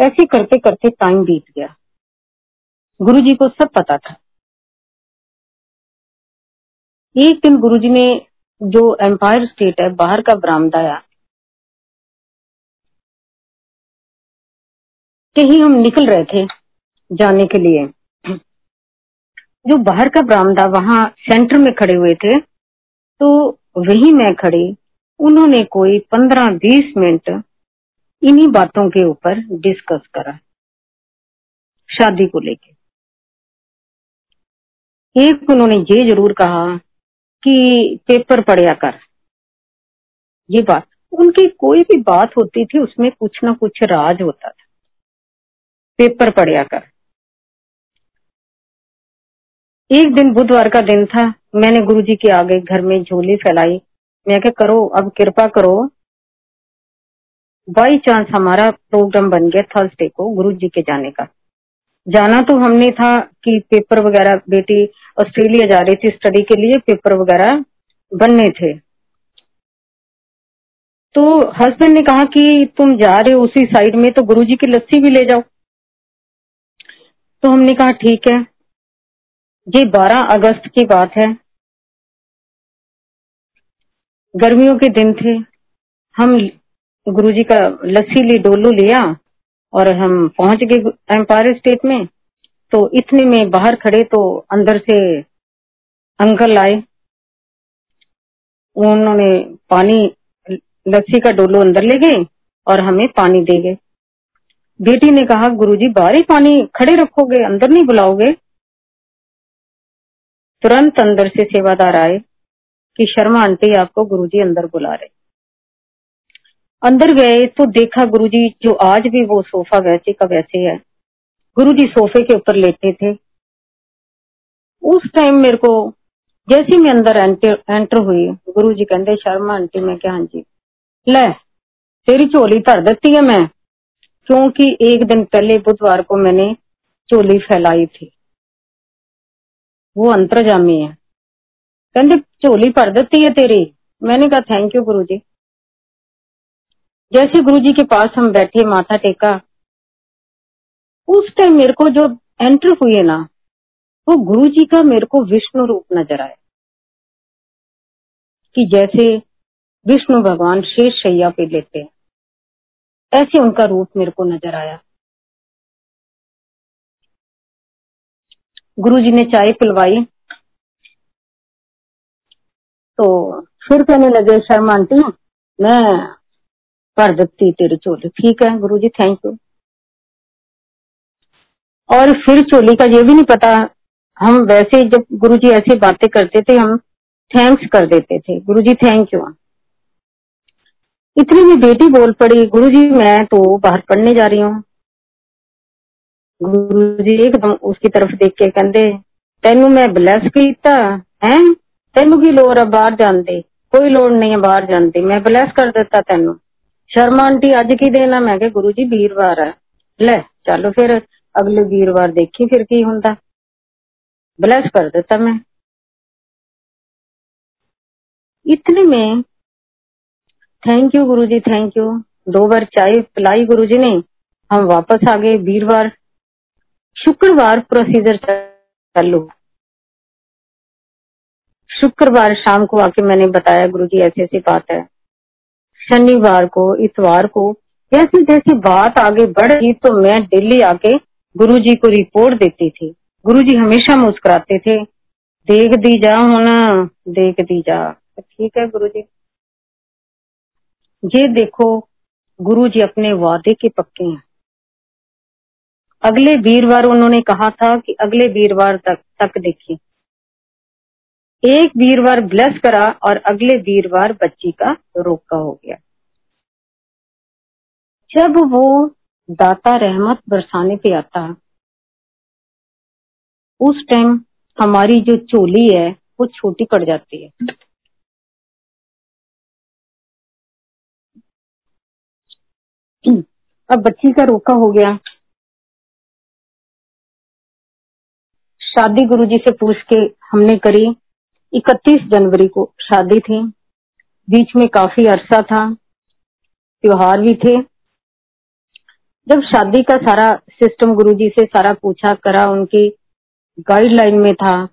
A: ऐसे करते करते टाइम बीत गया। गुरु जी को सब पता था। एक दिन गुरु जी ने जो एम्पायर स्टेट है, बाहर का बरामदा है कहीं हम निकल रहे थे जाने के लिए। जो बाहर का बरामदा, वहाँ सेंटर में खड़े हुए थे तो वही मैं खड़ी। उन्होंने कोई पंद्रह बीस मिनट इन्हीं बातों के ऊपर डिस्कस करा। शादी को लेके। एक उन्होंने ये ज़रूर कहा कि पेपर पढ़िया कर। ये बात, उनकी कोई भी बात होती थी, उसमें कुछ ना कुछ राज होता था। पेपर पढ़िया कर। एक दिन बुधवार का दिन था। मैंने गुरुजी के आगे घर में झोली फैलाई। मैं क्या करो, अब कृपा करो। बाई चांस हमारा प्रोग्राम बन गया थर्सडे को गुरु जी के जाने का। जाना तो हमने था कि पेपर वगैरह बेटी ऑस्ट्रेलिया जा रही थी स्टडी के लिए पेपर वगैरह बनने थे। तो हस्बैंड ने कहा कि तुम जा रहे हो उसी साइड में तो गुरुजी की लस्सी भी ले जाओ। तो हमने कहा, ठीक है। ये 12 अगस्त की बात है। गर्मियों के दिन थे। हम गुरु जी का लस्सी ली, डोलू लिया और हम पहुँच गए एम्पायर स्टेट में। तो इतने में बाहर खड़े तो अंदर से अंकल आए। उन्होंने पानी, लस्सी का डोलो अंदर ले गए और हमें पानी दे गए। बेटी ने कहा, गुरुजी, बाहर ही पानी खड़े रखोगे, अंदर नहीं बुलाओगे? तुरंत अंदर से सेवादार आए कि शर्मा आंटी आपको गुरुजी अंदर बुला रहे। अंदर गए तो देखा गुरुजी जो आज भी वो सोफा वैसे का वैसे है। गुरुजी सोफे के ऊपर लेटे थे। उस टाइम मेरे को जैसे मैं अंदर एंटर, एंटर हुई गुरु जी कहते शर्मा आंटी मैं क्या हाँ जी? ले तेरी झोली भर देती है मैं क्योंकि एक दिन पहले बुधवार को मैंने चोली फैलाई थी। वो अंतरजामी है। कहते झोली भर देती है तेरी। मैंने कहा थैंक यू गुरु जी जैसे गुरु जी के पास हम बैठे, माथा टेका, उस टाइम मेरे को जो एंटर हुई है ना, वो गुरु जी का मेरे को विष्णु रूप नज़र आया। कि जैसे विष्णु भगवान शेष शैया पे लेते हैं, ऐसे उनका रूप मेरे को नज़र आया। गुरु जी ने चाय पिलवाई। तो फिर कहने लगे, शर्मा आंटी, मैं भर देती तेरी चोली। ठीक है गुरु जी थैंक यू और फिर चोली का ये भी नहीं पता, हम वैसे जब गुरु जी ऐसी बातें करते थे, हम थैंक्स कर देते थे। गुरु जी थैंक यू इतनी में बेटी बोल पड़ी गुरु जी मैं तो बाहर पढ़ने जा रही हूँ। गुरु जी एकदम उसकी तरफ़ देख के कहते तेन मैं ब्लैस किया है? तेन की लोड़ है बाहर जाते कोई लोड़ नहीं है बाहर जाते मैं ब्लैस कर दिता तेन। शर्मा आंटी अज की देना मैं गुरु जी, वीरवार है। ले, चलो फिर अगले वीरवार देखी, फिर की होंगे ब्लैस कर दिता मैं। इतने में thank you Guru ji thank you दो बार चाय पिलाई, गुरु जी ने। हम वापस आ गए वीरवार। शुक्रवार प्रोसीजर चालू। शुक्रवार शाम को आके मैंने बताया गुरु जी ऐसी ऐसी बात है। शनिवार को, इतवार को जैसे जैसे बात आगे बढ़ गई तो मैं दिल्ली आके गुरु जी को रिपोर्ट देती थी। गुरु जी हमेशा मुस्कुराते थे, देख दी जा हूँ देख दी जा। ठीक है गुरु जी ये देखो गुरु जी अपने वादे के पक्के हैं। अगले वीरवार उन्होंने कहा था कि अगले वीरवार तक तक देखिए। एक वीरवार ब्लस करा और अगले वीरवार बच्ची का रोका हो गया। जब वो दाता रहमत बरसाने पे आता, उस टाइम हमारी जो चोली है, वो छोटी पड़ जाती है। अब बच्ची का रोका हो गया। शादी गुरुजी से पूछ के हमने करी 31 जनवरी को शादी थी। बीच में काफ़ी अरसा था, त्योहार भी थे। जब शादी का सारा सिस्टम गुरुजी से सारा पूछा करा, उनकी गाइडलाइन में था,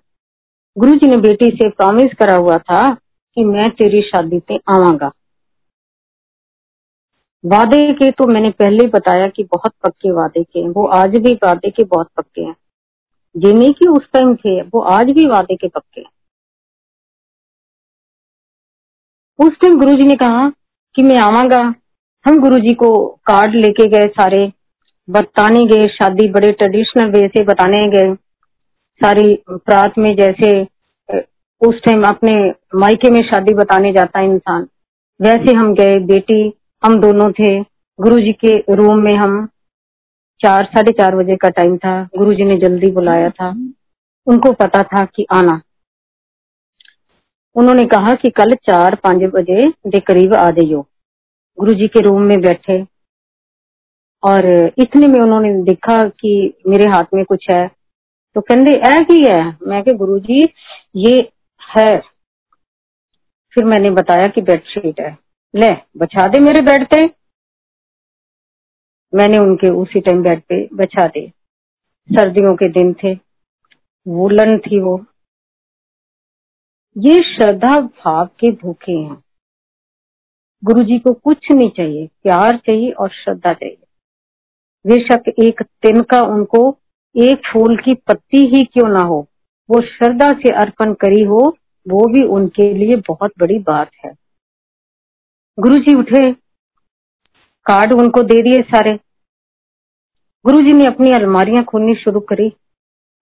A: गुरुजी ने बेटी से प्रॉमिस करा हुआ था कि मैं तेरी शादी पे आवागा। वादे के तो मैंने पहले बताया कि बहुत पक्के वादे के वो आज भी वादे के बहुत पक्के हैं। जिन्हें की उस टाइम थे, वो आज भी वादे के पक्के उस टाइम गुरु जी ने कहा कि मैं आवागा। हम गुरु जी को कार्ड लेके गए सारे, बताने गए, शादी बड़े ट्रेडिशनल वे से बताने गए। सारी प्रात में जैसे उस टाइम अपने मायके में शादी बताने जाता है इंसान। वैसे हम गए, बेटी, हम दोनों थे। गुरुजी के रूम में हम चार, साढ़े चार बजे का टाइम था। गुरुजी ने जल्दी बुलाया था। उनको पता था कि आना। उन्होंने कहा कि कल चार, पाँच बजे के करीब आ जाइयो। गुरु जी के रूम में बैठे। और इतने में उन्होंने देखा कि मेरे हाथ में कुछ है। तो कहते ऐ की है? मैं गुरु जी ये है। फिर मैंने बताया कि बेडशीट है। ले बचा दे मेरे बेड पे। मैंने उनके उसी टाइम बेड पे बचा दे सर्दियों के दिन थे। वुलन थी वो। ये श्रद्धा भाव के भूखे हैं। गुरु जी को कुछ नहीं चाहिए, प्यार चाहिए और श्रद्धा चाहिए। बेशक एक तिनका उनको एक फूल की पत्ती ही क्यों ना हो? वो श्रद्धा से अर्पण करी हो, वो भी उनके लिए बहुत बड़ी बात है। गुरु जी उठे कार्ड उनको दे दिए सारे। गुरुजी ने अपनी अलमारियाँ खोलनी शुरू करी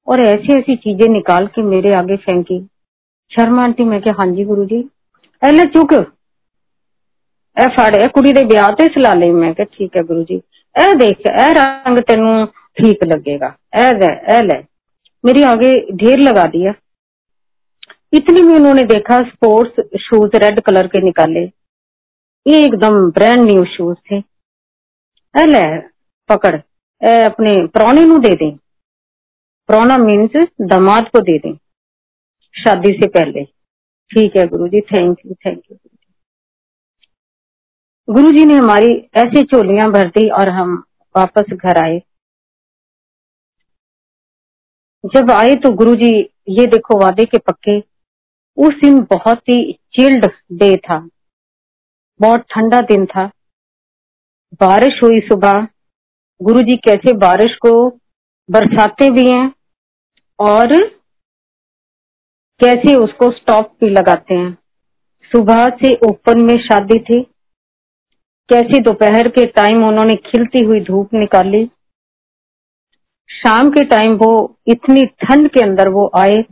A: और ऐसी ऐसी चीज़ें निकाल के मेरे आगे फेंकी। शर्मा आंटी, मैं क्या हाँ जी गुरु जी ए चुक। ए फाड़े कुड़ी दे ब्याह ते सला ले। मैं क्या ठीक है गुरु जी ए देख ए रंग तेन ठीक लगेगा। ए दे ए ले। मेरी आगे ढेर लगा दिया इतनी में उन्होंने देखा स्पोर्ट्स शूज़ रेड कलर के निकाले। ये एकदम ब्रांड न्यू शूज़ थे। ए ले, पकड़। ए, अपने प्रोने नु दे दें। प्रोना मीन्स दामाद को दे दें, शादी से पहले। ठीक है Guru ji thank you thank you Guru ji ने हमारी ऐसी चोलियाँ भर दी और हम वापस घर आए। जब आए तो गुरु जी ये देखो वादे के पक्के। उस दिन बहुत ही चिल्ड डे था। बहुत ठंडा दिन था। बारिश हुई सुबह। गुरु जी कैसे बारिश को बरसाते भी हैं और कैसे उसको स्टॉप भी लगाते हैं। सुबह से ओपन में शादी थी। कैसे दोपहर के टाइम उन्होंने खिलती हुई धूप निकाली। शाम के टाइम वो इतनी ठंड के अंदर वो आए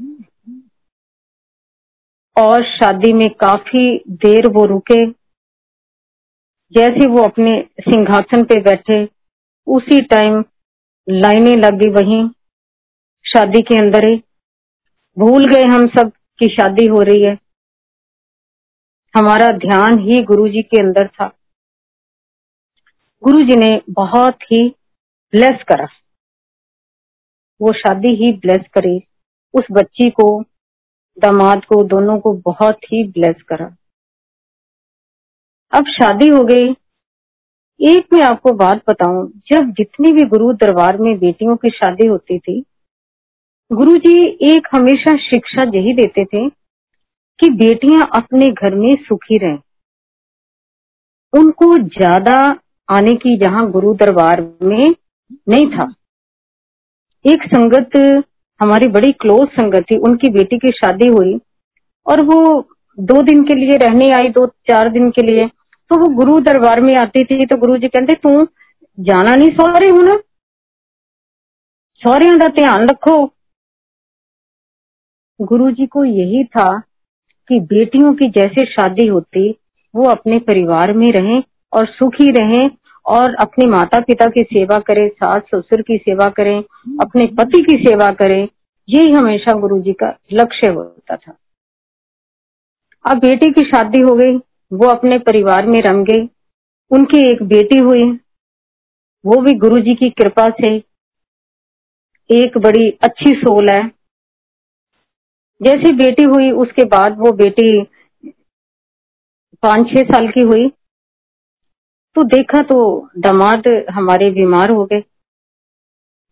A: और शादी में काफ़ी देर वो रुके। जैसे वो अपने सिंहासन पे बैठे, उसी टाइम लाइनें लगी वहीं शादी के अंदर ही। भूल गए हम सब कि शादी हो रही है। हमारा ध्यान ही गुरु जी के अंदर था। गुरु जी ने बहुत ही ब्लेस करा। वो शादी ही ब्लेस करे। उस बच्ची को, दामाद को, दोनों को बहुत ही ब्लेस करा। अब शादी हो गई। एक मैं आपको बात बताऊँ, जब जितनी भी गुरु दरबार में बेटियों की शादी होती थी गुरु जी एक हमेशा शिक्षा यही देते थे कि बेटियाँ अपने घर में सुखी रहें। उनको ज़्यादा आने की जहाँ गुरु दरबार में नहीं था। एक संगत, हमारी बड़ी क्लोज संगत थी, उनकी बेटी की शादी हुई और वो दो दिन के लिए रहने आई, दो चार दिन के लिए। तो वो गुरु दरबार में आती थी तो गुरु जी कहते, तू जाना नहीं सौरे हूँ सौरिया का ध्यान रखो। गुरु जी को यही था कि बेटियों की जैसे शादी होती, वो अपने परिवार में रहें और सुखी रहें और अपने माता पिता की सेवा करें सास ससुर की सेवा करें, अपने पति की सेवा करें। यही हमेशा गुरु जी का लक्ष्य होता था। अब बेटी की शादी हो गई वो अपने परिवार में रम गई उनकी एक बेटी हुई। वो भी गुरु जी की कृपा से एक बड़ी अच्छी सोल है। जैसी बेटी हुई, उसके बाद वो बेटी पाँच छह साल की हुई। तो देखा तो दामाद हमारे बीमार हो गए।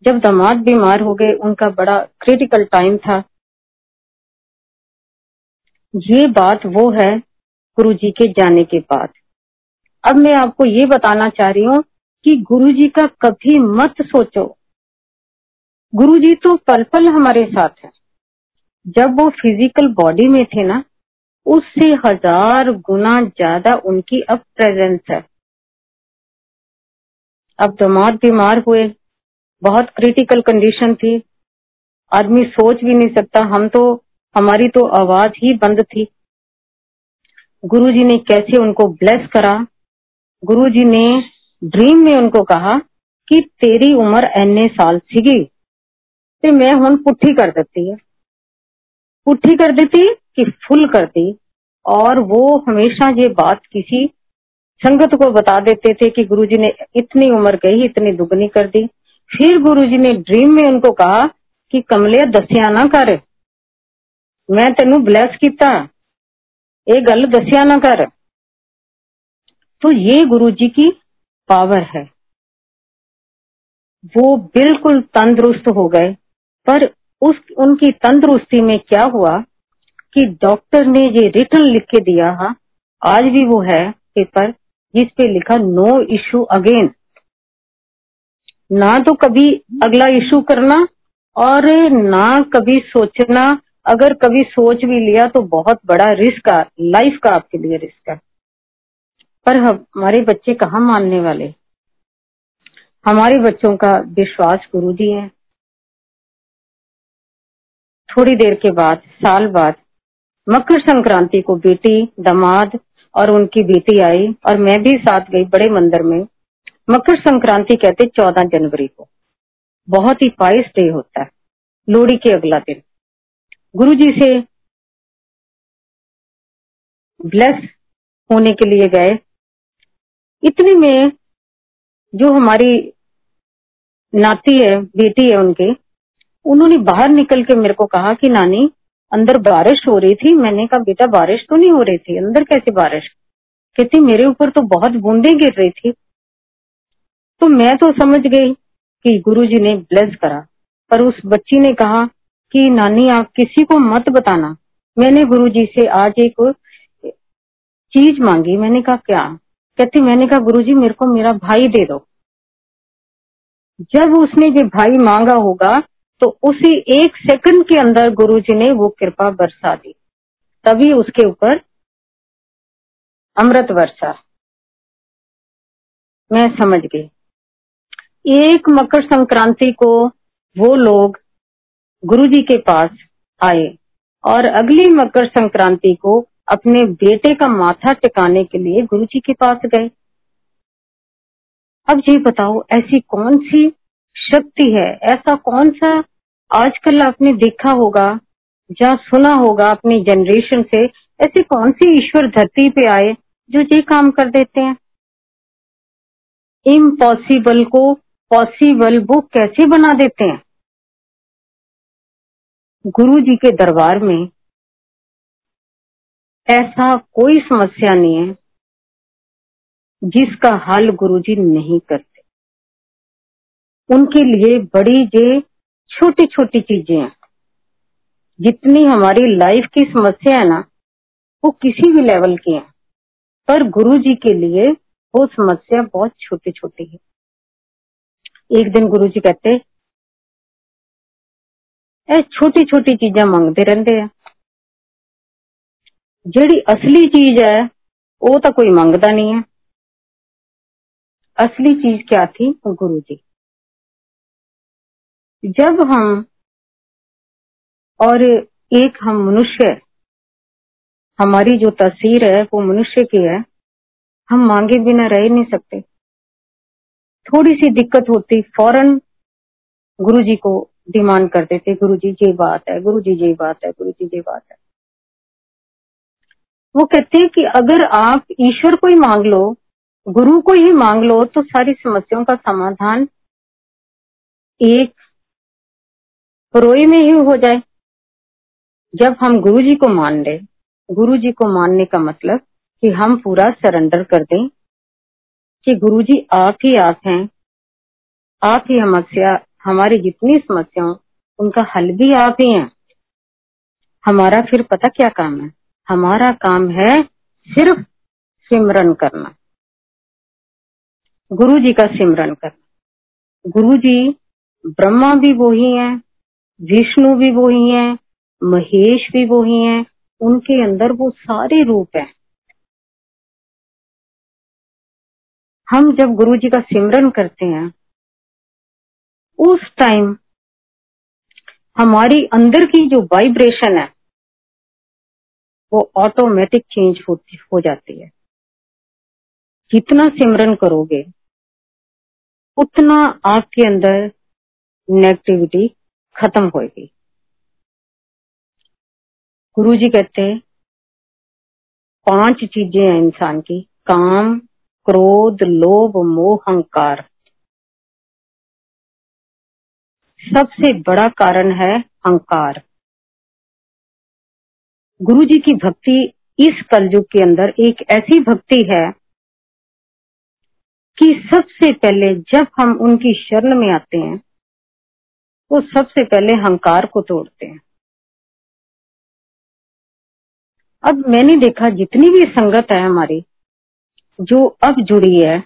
A: जब दामाद बीमार हो गए, उनका बड़ा क्रिटिकल टाइम था। ये बात वो है गुरु जी के जाने के बाद। अब मैं आपको ये बताना चाह रही हूँ कि गुरु जी का कभी मत सोचो। गुरु जी तो पल पल हमारे साथ है। जब वो फ़िज़िकल बॉडी में थे ना, उससे हज़ार गुना ज़्यादा उनकी अब प्रेजेंस है। अब दामाद बीमार हुए। बहुत क्रिटिकल कंडीशन थी। आदमी सोच भी नहीं सकता। हम तो हमारी तो आवाज़ ही बंद थी। गुरुजी ने कैसे उनको ब्लेस करा? गुरुजी ने ड्रीम में उनको कहा कि तेरी उम्र एने साल सीगी ते मैं हूँ पुठी कर देती है। पुठी कर देती कि फुल कर दी और वो हमेशा ये बात किसी संगत को बता देते थे कि गुरुजी ने इतनी उम्र गई इतनी दुगनी कर दी। फिर गुरुजी ने ड्रीम में उनको कहा कि कमलिया, दसिया ना कर। मैं तेन ब्लैस किया ये गल दसिया ना कर। तो ये गुरु जी की पावर है। वो बिल्कुल तंदुरुस्त हो गए। पर उस, उनकी तंदुरुस्ती में क्या हुआ कि डॉक्टर ने ये रिटर्न लिख के दिया, हा, आज भी वो है पेपर जिस पे लिखा नो इशू अगेन ना तो कभी अगला इशू करना और ना कभी सोचना अगर कभी सोच भी लिया तो बहुत बड़ा रिस्क लाइफ का आपके लिए रिस्क है। पर हमारे बच्चे कहाँ मानने वाले? हमारे बच्चों का विश्वास गुरु जी है। थोड़ी देर के बाद, साल बाद, मकर संक्रांति को बेटी दामाद और उनकी बेटी आई और मैं भी साथ गई बड़े मंदिर में। मकर संक्रांति कहते चौदह जनवरी को। बहुत ही पाइस डे होता है। लोहड़ी के अगला दिन। गुरु जी से ब्लेस होने के लिए गए। इतने में जो हमारी नाती है, बेटी है उनके, उन्होंने बाहर निकल के मेरे को कहा कि, नानी, अंदर बारिश हो रही थी। मैंने कहा, बेटा, बारिश तो नहीं हो रही थी। अंदर कैसे बारिश? कहती, मेरे ऊपर तो बहुत बूंदे गिर रही थी। तो मैं तो समझ गई कि गुरुजी ने ब्लेस करा। पर उस बच्ची ने कहा कि नानी, आप किसी को मत बताना। मैंने गुरुजी से आज एक चीज़ मांगी। मैंने कहा, क्या? कहती, मैंने कहा, गुरुजी, मेरे को मेरा भाई दे दो। जब उसने ये भाई मांगा होगा तो उसी एक सेकंड के अंदर गुरुजी ने वो कृपा बरसा दी। तभी उसके ऊपर अमृत वर्षा मैं समझ गई। एक मकर संक्रांति को वो लोग गुरुजी के पास आए और अगली मकर संक्रांति को अपने बेटे का माथा टिकाने के लिए गुरु जी के पास गए। अब जी बताओ, ऐसी कौन सी शक्ति है? ऐसा कौन सा आजकल आपने देखा होगा, या सुना होगा अपनी जनरेशन से, ऐसे कौन सी ईश्वर धरती पे आए जो ये काम कर देते हैं? इम्पॉसिबल को पॉसिबल वो कैसे बना देते हैं? गुरु जी के दरबार में ऐसा कोई समस्या नहीं है जिसका हल गुरुजी नहीं करते। उनके लिए बड़ी जे छोटी छोटी चीज़ें हैं। जितनी हमारी लाइफ की समस्या है ना, वो किसी भी लेवल की है। पर गुरु जी के लिए वो समस्या बहुत छोटी छोटी है। एक दिन गुरु जी कहते ए छोटी छोटी चीजा मंगते रहते हैं जेड़ी असली चीज़ है वो तो कोई मंगता नहीं है असली चीज़ क्या थी? गुरु जी जब हम और एक हम मनुष्य, हमारी जो तस्वीर है, वो मनुष्य की है। हम मांगे बिना रह नहीं सकते। थोड़ी सी दिक्कत होती फ़ौरन गुरु जी को डिमांड कर देते गुरु जी ये बात है गुरु जी ये बात है गुरु जी ये बात है। वो कहते हैं कि अगर आप ईश्वर को ही मांग लो, गुरु को ही मांग लो तो सारी समस्याओं का समाधान एक परोई में ही हो जाए। जब हम गुरु जी को मान ले गुरु जी को मानने का मतलब कि हम पूरा सरेंडर कर दें, कि गुरु जी आप ही आप हैं, आप ही समस्या हमारी जितनी समस्याओं, उनका हल भी आप ही हैं। हमारा फिर पता क्या काम है? हमारा काम है सिर्फ़ सिमरन करना। गुरु जी का सिमरन करना। गुरु जी ब्रह्मा भी वही हैं, विष्णु भी वही हैं, महेश भी वही हैं, उनके अंदर वो सारे रूप हैं। हम जब गुरु जी का सिमरन करते हैं उस टाइम हमारी अंदर की जो वाइब्रेशन है वो ऑटोमेटिक चेंज हो, हो जाती है। जितना सिमरन करोगे उतना आपके अंदर नेगेटिविटी खत्म होगी गुरु जी कहते हैं पाँच चीज़ें हैं इंसान की काम क्रोध लोभ मोह अहंकार। सबसे बड़ा कारण है अहंकार। गुरु जी की भक्ति इस कलयुग के अंदर एक ऐसी भक्ति है कि सबसे पहले जब हम उनकी शरण में आते हैं, वो सबसे पहले अहंकार को तोड़ते हैं। अब मैंने देखा जितनी भी संगत है हमारी, जो अब जुड़ी है,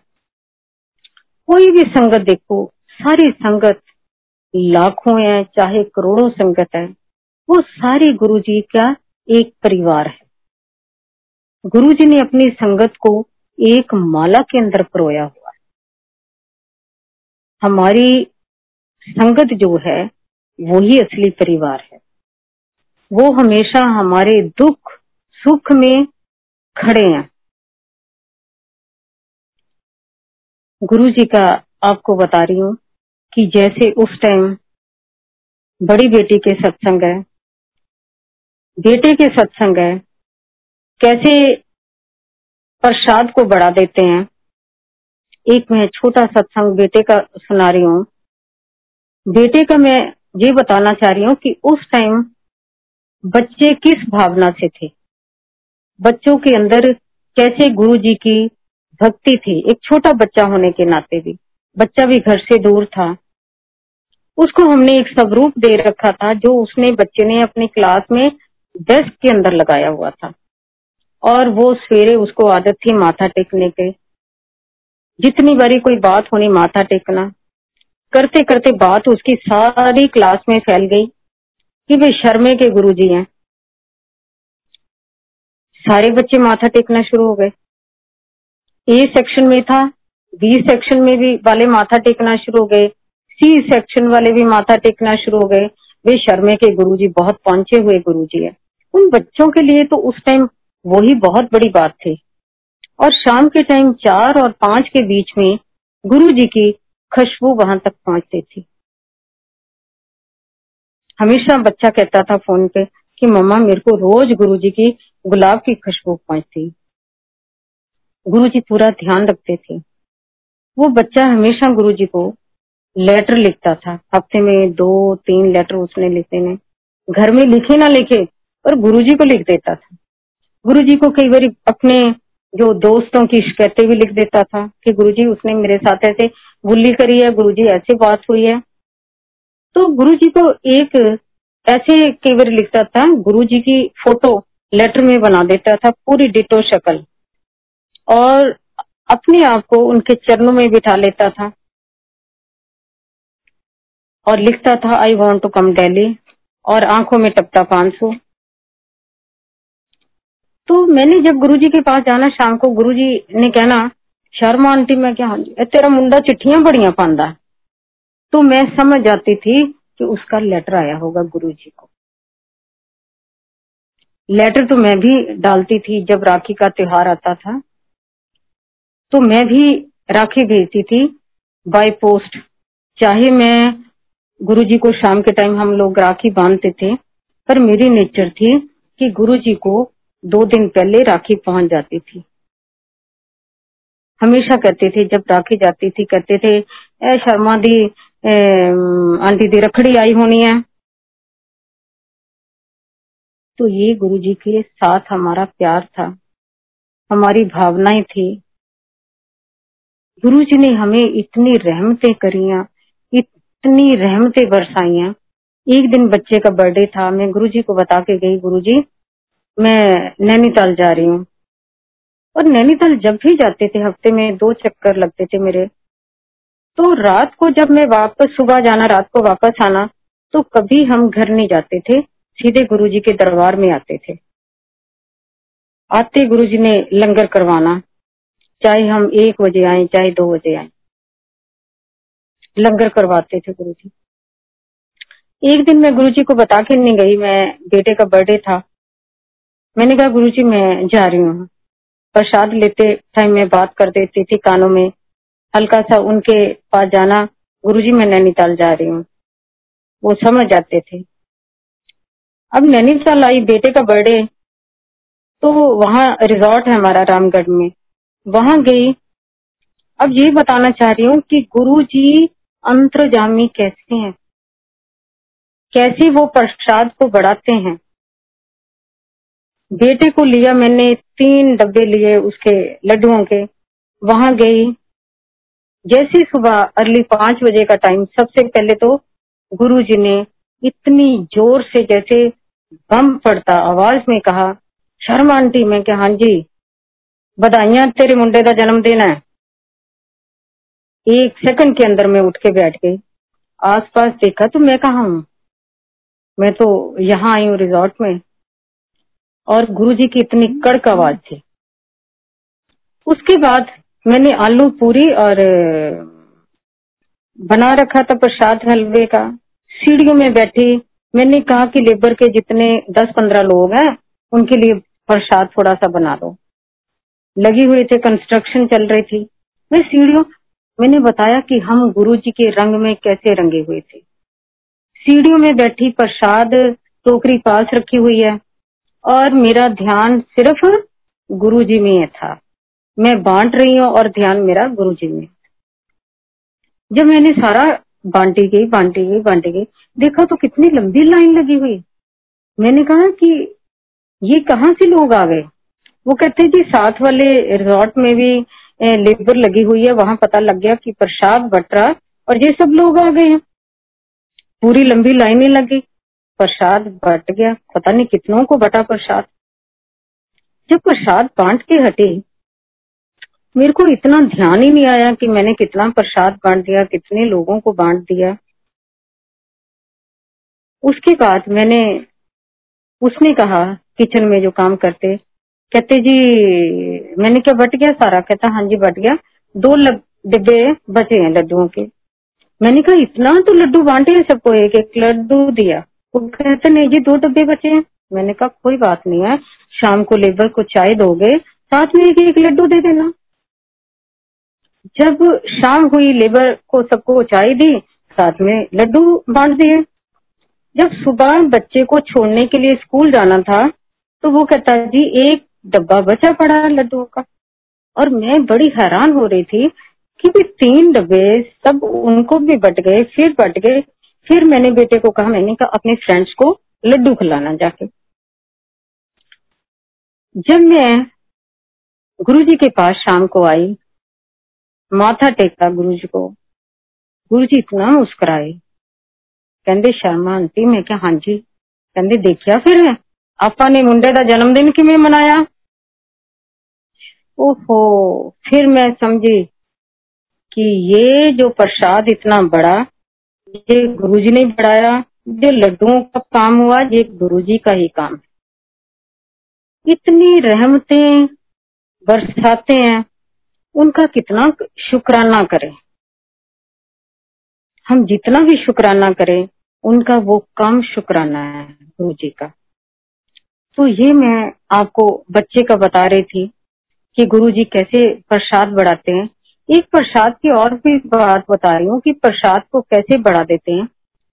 A: कोई भी संगत देखो, सारी संगत लाखों है, चाहे करोड़ों संगत है, वो सारे गुरु जी का एक परिवार है। गुरु जी ने अपनी संगत को एक माला के अंदर परोया हुआ है। हमारी संगत जो है वही असली परिवार है। वो हमेशा हमारे दुख, सुख में खड़े हैं। गुरु जी का आपको बता रही हूँ कि जैसे उस टाइम बड़ी बेटी के सत्संग है, बेटे के सत्संग है, कैसे प्रसाद को बढ़ा देते हैं। एक मैं छोटा सत्संग बेटे का सुना रही हूँ। बेटे का मैं ये बताना चाह रही हूँ कि उस टाइम बच्चे किस भावना से थे? बच्चों के अंदर कैसे गुरु जी की भक्ति थी? एक छोटा बच्चा होने के नाते भी। बच्चा भी घर से दूर था। उसको हमने एक स्वरूप दे रखा था, जो उसने बच्चे ने अपने क्लास में डेस्क के अंदर लगाया हुआ था। और वो सवेरे उसको आदत थी माथा टेकने के। जितनी बारी कोई बात होनी माथा टेकना करते करते बात उसकी सारी क्लास में फैल गई कि वे शर्मे के गुरु जी हैं। सारे बच्चे माथा टेकना शुरू हो गए। ए सेक्शन में था बी सेक्शन में भी वाले माथा टेकना शुरू हो गए। सी सेक्शन वाले भी माथा टेकना शुरू हो गए। वे शर्मे के गुरुजी, बहुत पहुँचे हुए गुरुजी है। उन बच्चों के लिए तो उस टाइम वही बहुत बड़ी बात थी। और शाम के टाइम चार और पाँच के बीच में गुरु जी की खुशबू वहाँ तक पहुँचती थी। हमेशा बच्चा कहता था फ़ोन पे कि, मम्मा, मेरे को रोज गुरु जी की गुलाब की खुशबू पहुँचती गुरु जी पूरा ध्यान रखते थे। वो बच्चा हमेशा गुरु जी को लेटर लिखता था। हफ़्ते में दो, तीन लेटर उसने लिखे ने घर में लिखे ना लिखे और गुरु जी को लिख देता था। गुरु जी को कई बार अपने जो दोस्तों की शिकायतें भी लिख देता था कि गुरु जी उसने मेरे साथ ऐसे बुल्ली करी है गुरु जी ऐसे बात हुई है। तो गुरु जी को एक ऐसे कई बार लिखता था गुरु जी की फ़ोटो लेटर में बना देता था, पूरी डिटो शक्ल। और अपने आप को उनके चरणों में बिठा लेता था। और लिखता था I want to come daily और आँखों में टपटा पाँच सौ तो मैंने जब गुरुजी के पास जाना, शाम को गुरुजी ने कहना, शर्मा आंटी, मैं क्या हाँ तेरा मुंडा चिट्ठियाँ बड़िया पांदा तो मैं समझ जाती थी कि उसका लेटर आया होगा गुरुजी को। लेटर तो मैं भी डालती थी, जब राखी का त्योहार आता था तो मैं भी राखी भेजती थी बाय पोस्ट चाहे मैं गुरुजी को शाम के टाइम हम लोग राखी बांधते थे, पर मेरी नेचर थी कि गुरुजी को दो दिन पहले राखी पहुँच जाती थी। हमेशा कहते थे, जब राखी जाती थी कहते थे ए शर्मा दी आंटी दी रखड़ी आई होनी है। तो ये गुरुजी के साथ हमारा प्यार था, हमारी भावनाएँ थी। गुरु जी ने हमें इतनी रहमतें करिया इतनी रहमतें बरसाइया। एक दिन बच्चे का बर्थडे था, मैं गुरु जी को बता के गई गुरु जी मैं नैनीताल जा रही हूँ। और नैनीताल जब भी जाते थे, हफ़्ते में दो चक्कर लगते थे मेरे। तो रात को जब मैं वापस, सुबह जाना, रात को वापस आना तो कभी हम घर नहीं जाते थे, सीधे गुरुजी के दरबार में आते थे। आते गुरुजी ने लंगर करवाना, चाहे हम एक बजे आए, चाहे दो बजे आए। लंगर करवाते थे गुरु जी। एक दिन मैं गुरु जी को बता के नहीं गई, मैं बेटे का बर्थडे था। मैंने कहा, गुरु जी, मैं जा रही हूँ। प्रसाद लेते टाइम में बात कर देती थी कानों में। हल्का सा उनके पास जाना, गुरु जी, मैं नैनीताल जा रही हूँ। वो समझ जाते थे। अब नैनीताल आई, बेटे का बर्थडे तो वहाँ रिजॉर्ट है हमारा रामगढ़ में। वहाँ गई। अब ये बताना चाह रही हूँ कि गुरु जी अंतर्जामी कैसे हैं? कैसे वो प्रसाद को बढ़ाते हैं? बेटे को लिया मैंने तीन डब्बे लिए उसके लड्डुओं के। वहाँ गई। जैसे सुबह अर्ली पाँच बजे का टाइम सबसे पहले तो गुरु जी ने इतनी ज़ोर से जैसे बम पड़ता आवाज़ में कहा, शर्मा आंटी, मैं क्या हाँ जी, बधाइयाँ, तेरे मुंडे का जन्मदिन है। एक सेकंड के अंदर मैं उठ के बैठ गई। आसपास देखा तो मैं कहा हूँ? मैं तो यहाँ आई हूँ रिजॉर्ट में। और गुरुजी की इतनी कड़क आवाज़ थी। उसके बाद मैंने आलू पूरी और बना रखा था प्रसाद हलवे का। सीढ़ियों में बैठी। मैंने कहा कि लेबर के जितने दस पंद्रह लोग हैं, उनके लिए प्रसाद थोड़ा सा बना दो। लगी हुई थे कंस्ट्रक्शन चल रही थी। मैं सीढ़ियों मैंने बताया कि हम गुरु जी के रंग में कैसे रंगे हुए थे। सीढ़ियों में बैठी प्रसाद टोकरी पास रखी हुई है और मेरा ध्यान सिर्फ़ गुरु जी में था। मैं बांट रही हूँ और ध्यान मेरा गुरु जी में। जब मैंने सारा बांटी गई बांटी गई बांटी गई, देखा तो कितनी लंबी लाइन लगी हुई। मैंने कहा कि ये कहाँ से लोग आ गए? वो कहते जी साथ वाले रिजॉर्ट में भी लेबर लगी हुई है, वहाँ पता लग गया कि प्रसाद बट रहा और ये सब लोग आ गए हैं। पूरी लंबी लाइनें लगी प्रसाद बट गया। पता नहीं कितनों को बटा प्रसाद जब प्रसाद बांट के हटे, मेरे को इतना ध्यान ही नहीं आया कि मैंने कितना प्रसाद बांट दिया, कितने लोगों को बांट दिया। उसके बाद मैंने, उसने कहा, किचन में जो काम करते कहते, जी, मैंने क्या बट गया सारा? कहता हाँ जी, बट गया। दो डिब्बे बचे हैं लड्डुओं के। मैंने कहा, इतना तो लड्डू बांटे हैं सबको, एक एक लड्डू दिया। वो कहते, नहीं जी, दो डब्बे बचे हैं। मैंने कहा, कोई बात नहीं है शाम को लेबर को चाय दोगे, साथ में एक एक लड्डू दे देना। जब शाम हुई, लेबर को सबको चाय दी, साथ में लड्डू बांट दिए। जब सुबह बच्चे को छोड़ने के लिए स्कूल जाना था तो वो कहता, जी, एक डब्बा बचा पड़ा लड्डुओं का। और मैं बड़ी हैरान हो रही थी कि भी तीन डब्बे सब उनको भी बट गए, फिर बट गए। फिर मैंने बेटे को कहा, मैंने कहा, अपने फ्रेंड्स को लड्डू खिलाना जाके। जब मैं गुरु जी के पास शाम को आई, माथा टेका गुरु जी को गुरु जी इतना मुस्कुराए। कहते, शर्मा, आंटी, मैं क्या हाँ जी? कहते, देखिया फिर, आपा ने मुंडे का जन्मदिन किमें मनाया? ओहो, फिर मैं समझी कि ये जो प्रसाद इतना बड़ा, ये गुरुजी ने बढ़ाया जो लड्डुओं का काम हुआ, ये गुरुजी का ही काम इतनी रहमतें बरसाते हैं, उनका कितना शुक्राना करें। हम जितना भी शुक्राना करें, उनका वो कम शुक्राना है गुरु जी का। तो ये मैं आपको बच्चे का बता रही थी कि गुरु जी कैसे प्रसाद बढ़ाते हैं। एक प्रसाद की और भी बात बता रही हूँ कि प्रसाद को कैसे बढ़ा देते हैं।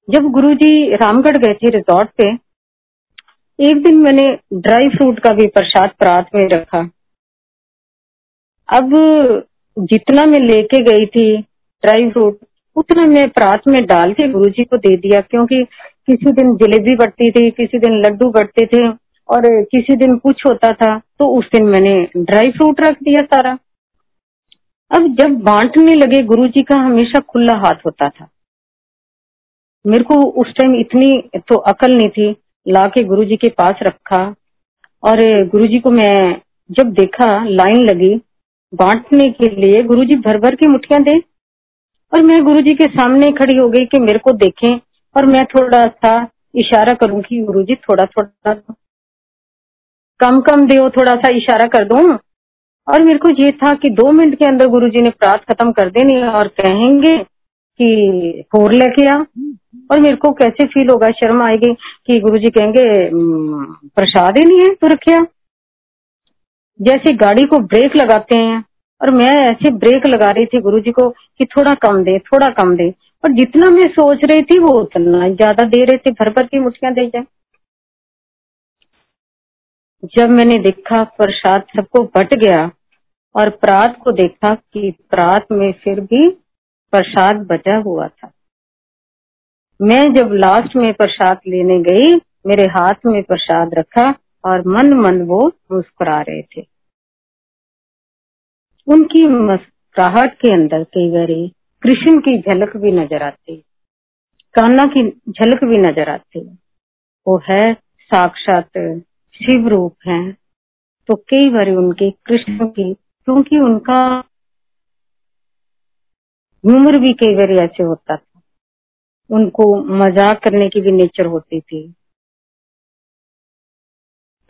A: जब गुरु जी रामगढ़ गए थे रिजॉर्ट पे, एक दिन मैंने ड्राई फ्रूट का भी प्रसाद प्रात में रखा। अब जितना मैं लेके गई थी ड्राई फ्रूट, उतना मैं प्रात में डाल के गुरु जी को दे दिया, क्योंकि किसी दिन जलेबी बढ़ती थी, किसी दिन लड्डू बढ़ते थे। और किसी दिन कुछ होता था तो उस दिन मैंने ड्राई फ्रूट रख दिया सारा। अब जब बांटने लगे गुरु जी का हमेशा खुला हाथ होता था। मेरे को उस टाइम इतनी तो अकल नहीं थी ला के गुरु जी के पास रखा। और गुरु जी को मैं जब देखा, लाइन लगी, बांटने के लिए गुरु जी भर भर के मुठिया दे। और मैं गुरु जी के सामने खड़ी हो गई कि मेरे को देखें। और मैं थोड़ा सा इशारा करूँ कि गुरुजी थोड़ा थोड़ा कम कम दो थोड़ा सा इशारा कर दू। और मेरे को ये था कि दो मिनट के अंदर गुरुजी ने प्रात खत्म कर देनी और कहेंगे कि फोर लेके आ। और मेरे को कैसे फील होगा, शर्म आएगी कि गुरुजी कहेंगे प्रसाद ही नहीं है तो रखिया। जैसे गाड़ी को ब्रेक लगाते हैं, और मैं ऐसे ब्रेक लगा रही थी गुरुजी को कि थोड़ा कम दे, थोड़ा कम दे। और जितना मैं सोच रही थी, वो उतना ज़्यादा दे रहे थे भर भर की मुठियाँ दे जाए जब मैंने देखा प्रसाद सबको बट गया और प्रात को देखा कि प्रात में फिर भी प्रसाद बचा हुआ था। मैं जब लास्ट में प्रसाद लेने गई, मेरे हाथ में प्रसाद रखा और मन मन वो मुस्कुरा रहे थे। उनकी मुस्कुराहट के अंदर कई बारी कृष्ण की झलक भी नज़र आती, कान्हा की झलक भी नज़र आती। वो है साक्षात शिव रूप हैं तो कई बार उनके कृष्ण की, क्योंकि उनका ह्यूमर भी कई बार ऐसे होता था। उनको मज़ाक करने की भी नेचर होती थी।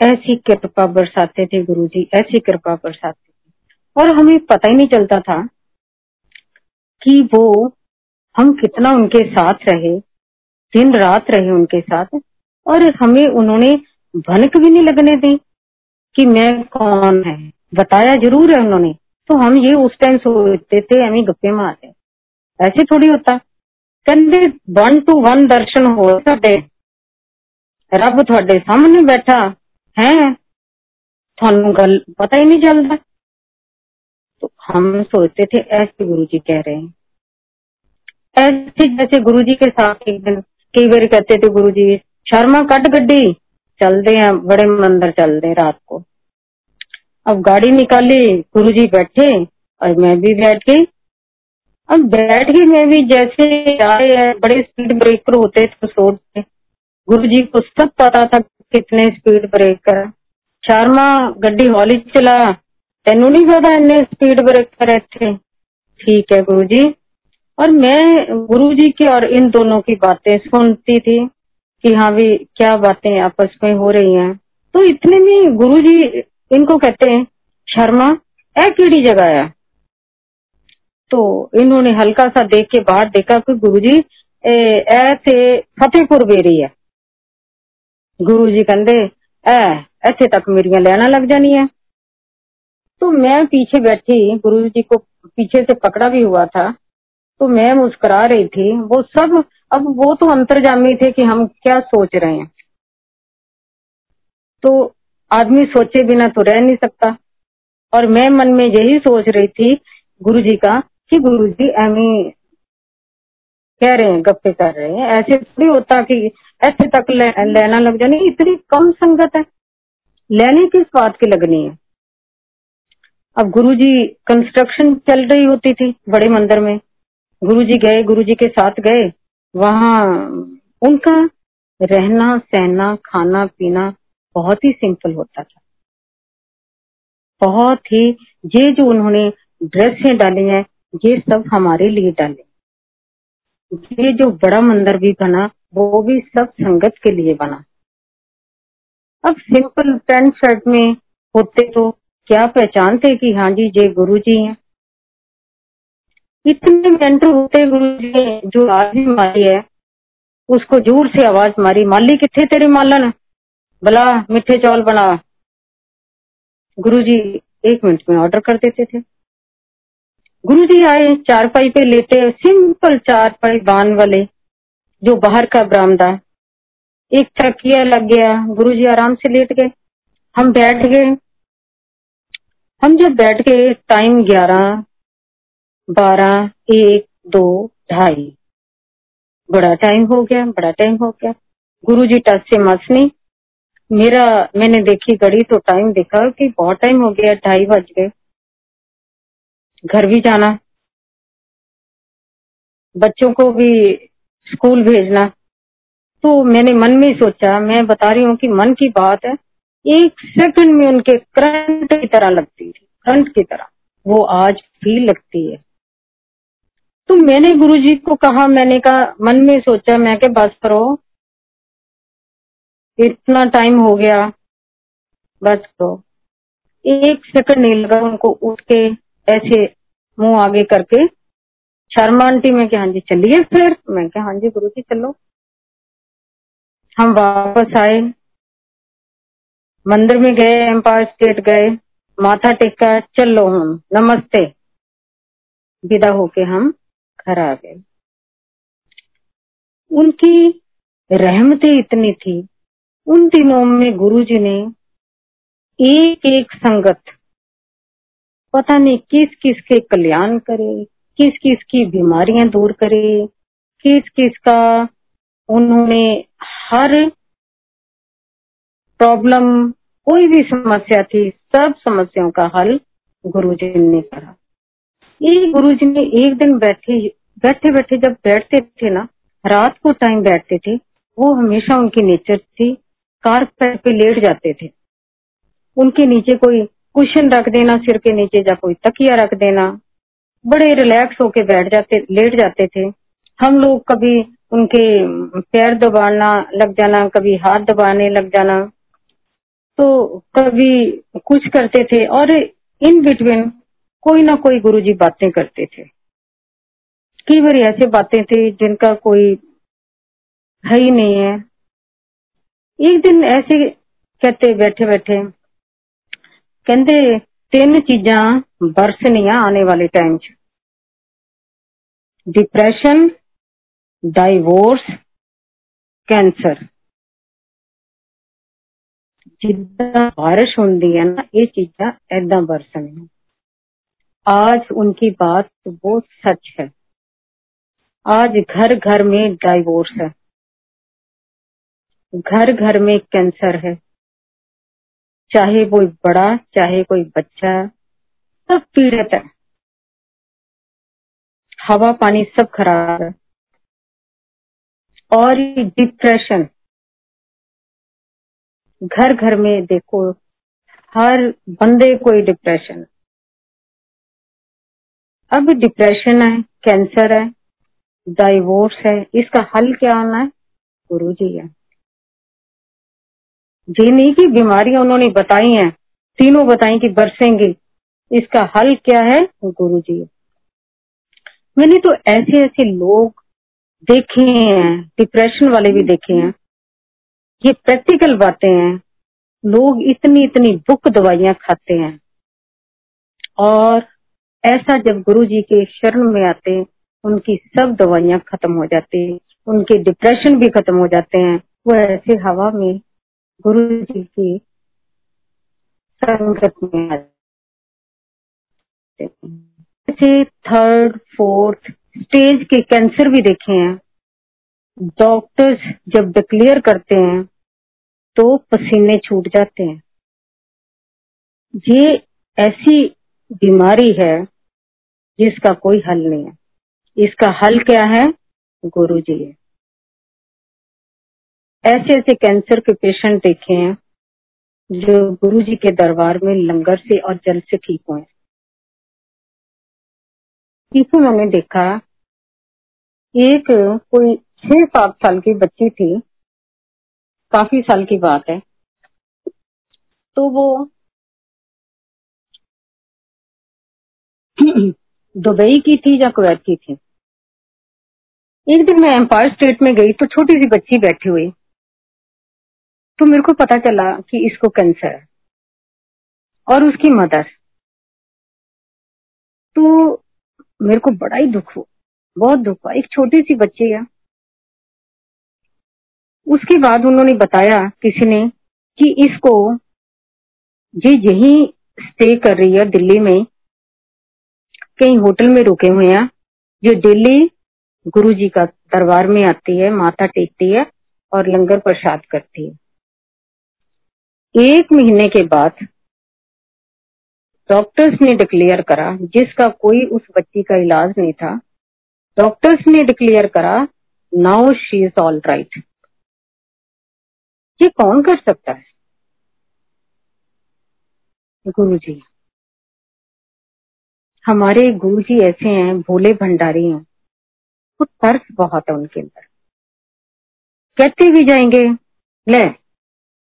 A: ऐसी कृपा बरसाते थे गुरु जी ऐसी कृपा बरसाते थे। और हमें पता ही नहीं चलता था कि वो हम कितना उनके साथ रहे दिन रात रहे उनके साथ, और हमें उन्होंने भनक भी नहीं लगने दी कि मैं कौन है। बताया ज़रूर है उन्होंने। तो हम ये उस टाइम सोचते थे, हमें गप्पे मारते। ऐसे थोड़ी होता। कहते वन टू वन दर्शन हो सकते। रब थोड़े सामने बैठा है। थानू गल पता ही नहीं चलता। तो हम सोचते थे, ऐसे गुरु जी कह रहे हैं। ऐसे जैसे गुरु जी के साथ एक दिन कई बार कहते थे गुरु जी शर्मा कट गड्डी। चलते हैं, बड़े मंदिर चलते रात को। अब गाड़ी निकाली गुरु जी बैठे और मैं भी बैठ गई। अब बैठ गई मैं भी, जैसे बड़े स्पीड ब्रेकर होते थे सोचते गुरु जी को सब पता था कितने स्पीड ब्रेकर शर्मा गड्डी हौली चला, तेन नहीं पता इन्ने स्पीड ब्रेकर थे ठीक है गुरु जी और मैं गुरु जी की और इन दोनों की बातें सुनती थी। कि हाँ भी क्या बातें आपस में हो रही हैं। तो इतने में गुरु जी इनको कहते हैं, शर्मा, ए कीड़ी जगह है तो इन्होंने हल्का सा देख के बाहर देखा कि गुरु जी ऐसे फतेहपुर बेरी है। गुरु जी कहते ए, ऐसे तक मेरिया लेना लग जानी है। तो मैं पीछे बैठी गुरु जी को पीछे से पकड़ा भी हुआ था। तो मैं मुस्कुरा रही थी, वो सब अब वो तो अंतर्जामी थे कि हम क्या सोच रहे हैं। तो आदमी सोचे बिना तो रह नहीं सकता। और मैं मन में यही सोच रही थी गुरु जी का कि गुरु जी एमी कह रहे हैं गप्पे कर रहे हैं। ऐसे थोड़ी होता कि ऐसे तक ले, लेना लग जाने। इतनी कम संगत है। लेने किस बात की लगनी है? अब गुरु जी कंस्ट्रक्शन चल रही होती थी बड़े मंदिर में। गुरु जी गए गुरु जी के साथ गए। वहाँ उनका रहना, सहना, खाना, पीना बहुत ही सिंपल होता था। बहुत ही ये जो उन्होंने ड्रेसें डाली हैं, ये सब हमारे लिए डाले। ये जो बड़ा मंदिर भी बना, वो भी सब संगत के लिए बना। अब सिंपल पैंट शर्ट में होते तो क्या पहचानते कि हाँ जी, ये गुरु जी हैं। इतने मेंटर होते गुरु जी आज भी मारी है, उसको ज़ोर से आवाज़ मारी, माली कितने तेरे मालन बला मिठे चौल बना। गुरु जी एक मिनट में ऑर्डर कर देते थे। गुरु जी आए चार पाई पे लेटे सिंपल चार पाई बान वाले, जो बाहर का बरामदा। एक तकिया लग गया गुरु जी आराम से लेट गए। हम बैठ गए। हम जब बैठ गए टाइम ग्यारह बारह, एक, दो, ढाई। बड़ा टाइम हो गया, बड़ा टाइम हो गया। गुरु जी टच से मसनी मेरा, मैंने देखी घड़ी तो टाइम देखा कि बहुत टाइम हो गया, ढाई बज गए। घर भी जाना। बच्चों को भी स्कूल भेजना। तो मैंने मन में सोचा, मैं बता रही हूँ कि मन की बात है। एक सेकंड में उनके करंट की तरह लगती थी करंट की तरह। वो आज भी लगती है। तो मैंने गुरु जी को कहा, मैंने कहा, मन में सोचा, मैं के बस करो। इतना टाइम हो गया। बस करो। एक सेकंड नहीं लगा उनको उठ के ऐसे मुँह आगे करके। शर्मा आंटी, में हाँ जी, चलिए फिर। मैं क्या हाँ जी गुरु जी चलो। हम वापस आए। मंदिर में गए एम्पायर स्टेट गए। माथा टेका, चलो हम, नमस्ते। विदा होके हम आ गए। उनकी रहमतें इतनी थी। उन दिनों में गुरुजी ने एक एक संगत, पता नहीं किस किस के कल्याण करे किस किस की बीमारियाँ दूर करे किस किस का उन्होंने हर प्रॉब्लम, कोई भी समस्या थी, सब समस्याओं का हल गुरु जी ने करा। गुरु जी ने एक दिन बैठे बैठे बैठे जब बैठते थे ना, रात को टाइम बैठते थे, वो हमेशा उनकी नेचर थी कार पे लेट जाते थे। उनके नीचे कोई कुशन रख देना, सिर के नीचे या कोई तकिया रख देना, बड़े रिलैक्स होके बैठ जाते, लेट जाते थे। हम लोग कभी उनके पैर दबाना लग जाना, कभी हाथ दबाने लग जाना तो कभी कुछ करते थे। और इन बिटवीन कोई ना कोई गुरुजी बातें करते थे। कई बार ऐसे बातें थी जिनका कोई है ही नहीं है। एक दिन ऐसे कहते बैठे बैठे कहते तीन चीजा बरसनिया आने वाले टाइम च। डिप्रेशन डाइवोर्स कैंसर जिदा बारिश होंगी है ना ये चीजा ऐदा बरसनिया। आज उनकी बात वो सच है। आज घर घर में डाइवोर्स है। घर घर में कैंसर है। चाहे कोई बड़ा, चाहे कोई बच्चा, सब पीड़ित है। हवा पानी सब खराब है। और डिप्रेशन घर घर में देखो, हर बंदे कोई डिप्रेशन अब डिप्रेशन है कैंसर है डाइवोर्स है, इसका हल क्या होना है? गुरु जी है। जिन्हीं की बीमारियाँ उन्होंने बताई हैं, तीनों बताई कि बरसेंगे, इसका हल क्या है? गुरु जी मैंने तो ऐसे ऐसे लोग देखे हैं डिप्रेशन वाले भी देखे हैं। ये प्रैक्टिकल बातें हैं। लोग इतनी इतनी बुक दवाइयाँ खाते हैं। और ऐसा जब गुरु जी के शरण में आते हैं उनकी सब दवाइयाँ खत्म हो जाती, उनके डिप्रेशन भी खत्म हो जाते हैं। वो ऐसे हवा में गुरु जी की संगत में से थर्ड फोर्थ स्टेज के कैंसर भी देखे हैं। डॉक्टर्स जब डिक्लेयर करते हैं तो पसीने छूट जाते हैं। ये ऐसी बीमारी है जिसका कोई हल नहीं है। इसका हल क्या है? गुरु जी है। ऐसे ऐसे कैंसर के पेशेंट देखे हैं, जो गुरु जी के दरबार में लंगर से और जल से ठीक हुए। पीछे मैंने देखा, एक कोई छह सात साल की बच्ची थी, काफ़ी साल की बात है। तो वो दुबई की थी या कुवैत की थी? एक दिन मैं एम्पायर स्टेट में गई तो छोटी सी बच्ची बैठी हुई। तो मेरे को पता चला कि इसको कैंसर है और उसकी मदर। तो मेरे को बड़ा ही दुख हुआ, बहुत दुख हुआ। एक छोटी सी बच्ची है। उसके बाद उन्होंने बताया किसी ने कि इसको ये यही स्टे कर रही है दिल्ली में। कहीं होटल में रुके हुए हैं। जो डेली गुरु जी का दरबार में आती है, माथा टेकती है और लंगर प्रसाद करती है। एक महीने के बाद डॉक्टर्स ने डिक्लेयर करा, जिसका कोई उस बच्ची का इलाज नहीं था। डॉक्टर्स ने डिक्लेयर करा, now she is all right. ये कौन कर सकता है? गुरु जी हमारे गुरु जी ऐसे हैं, भोले भंडारी हैं। वो तर्स बहुत है उनके अंदर। कहते भी जाएँगे, ले,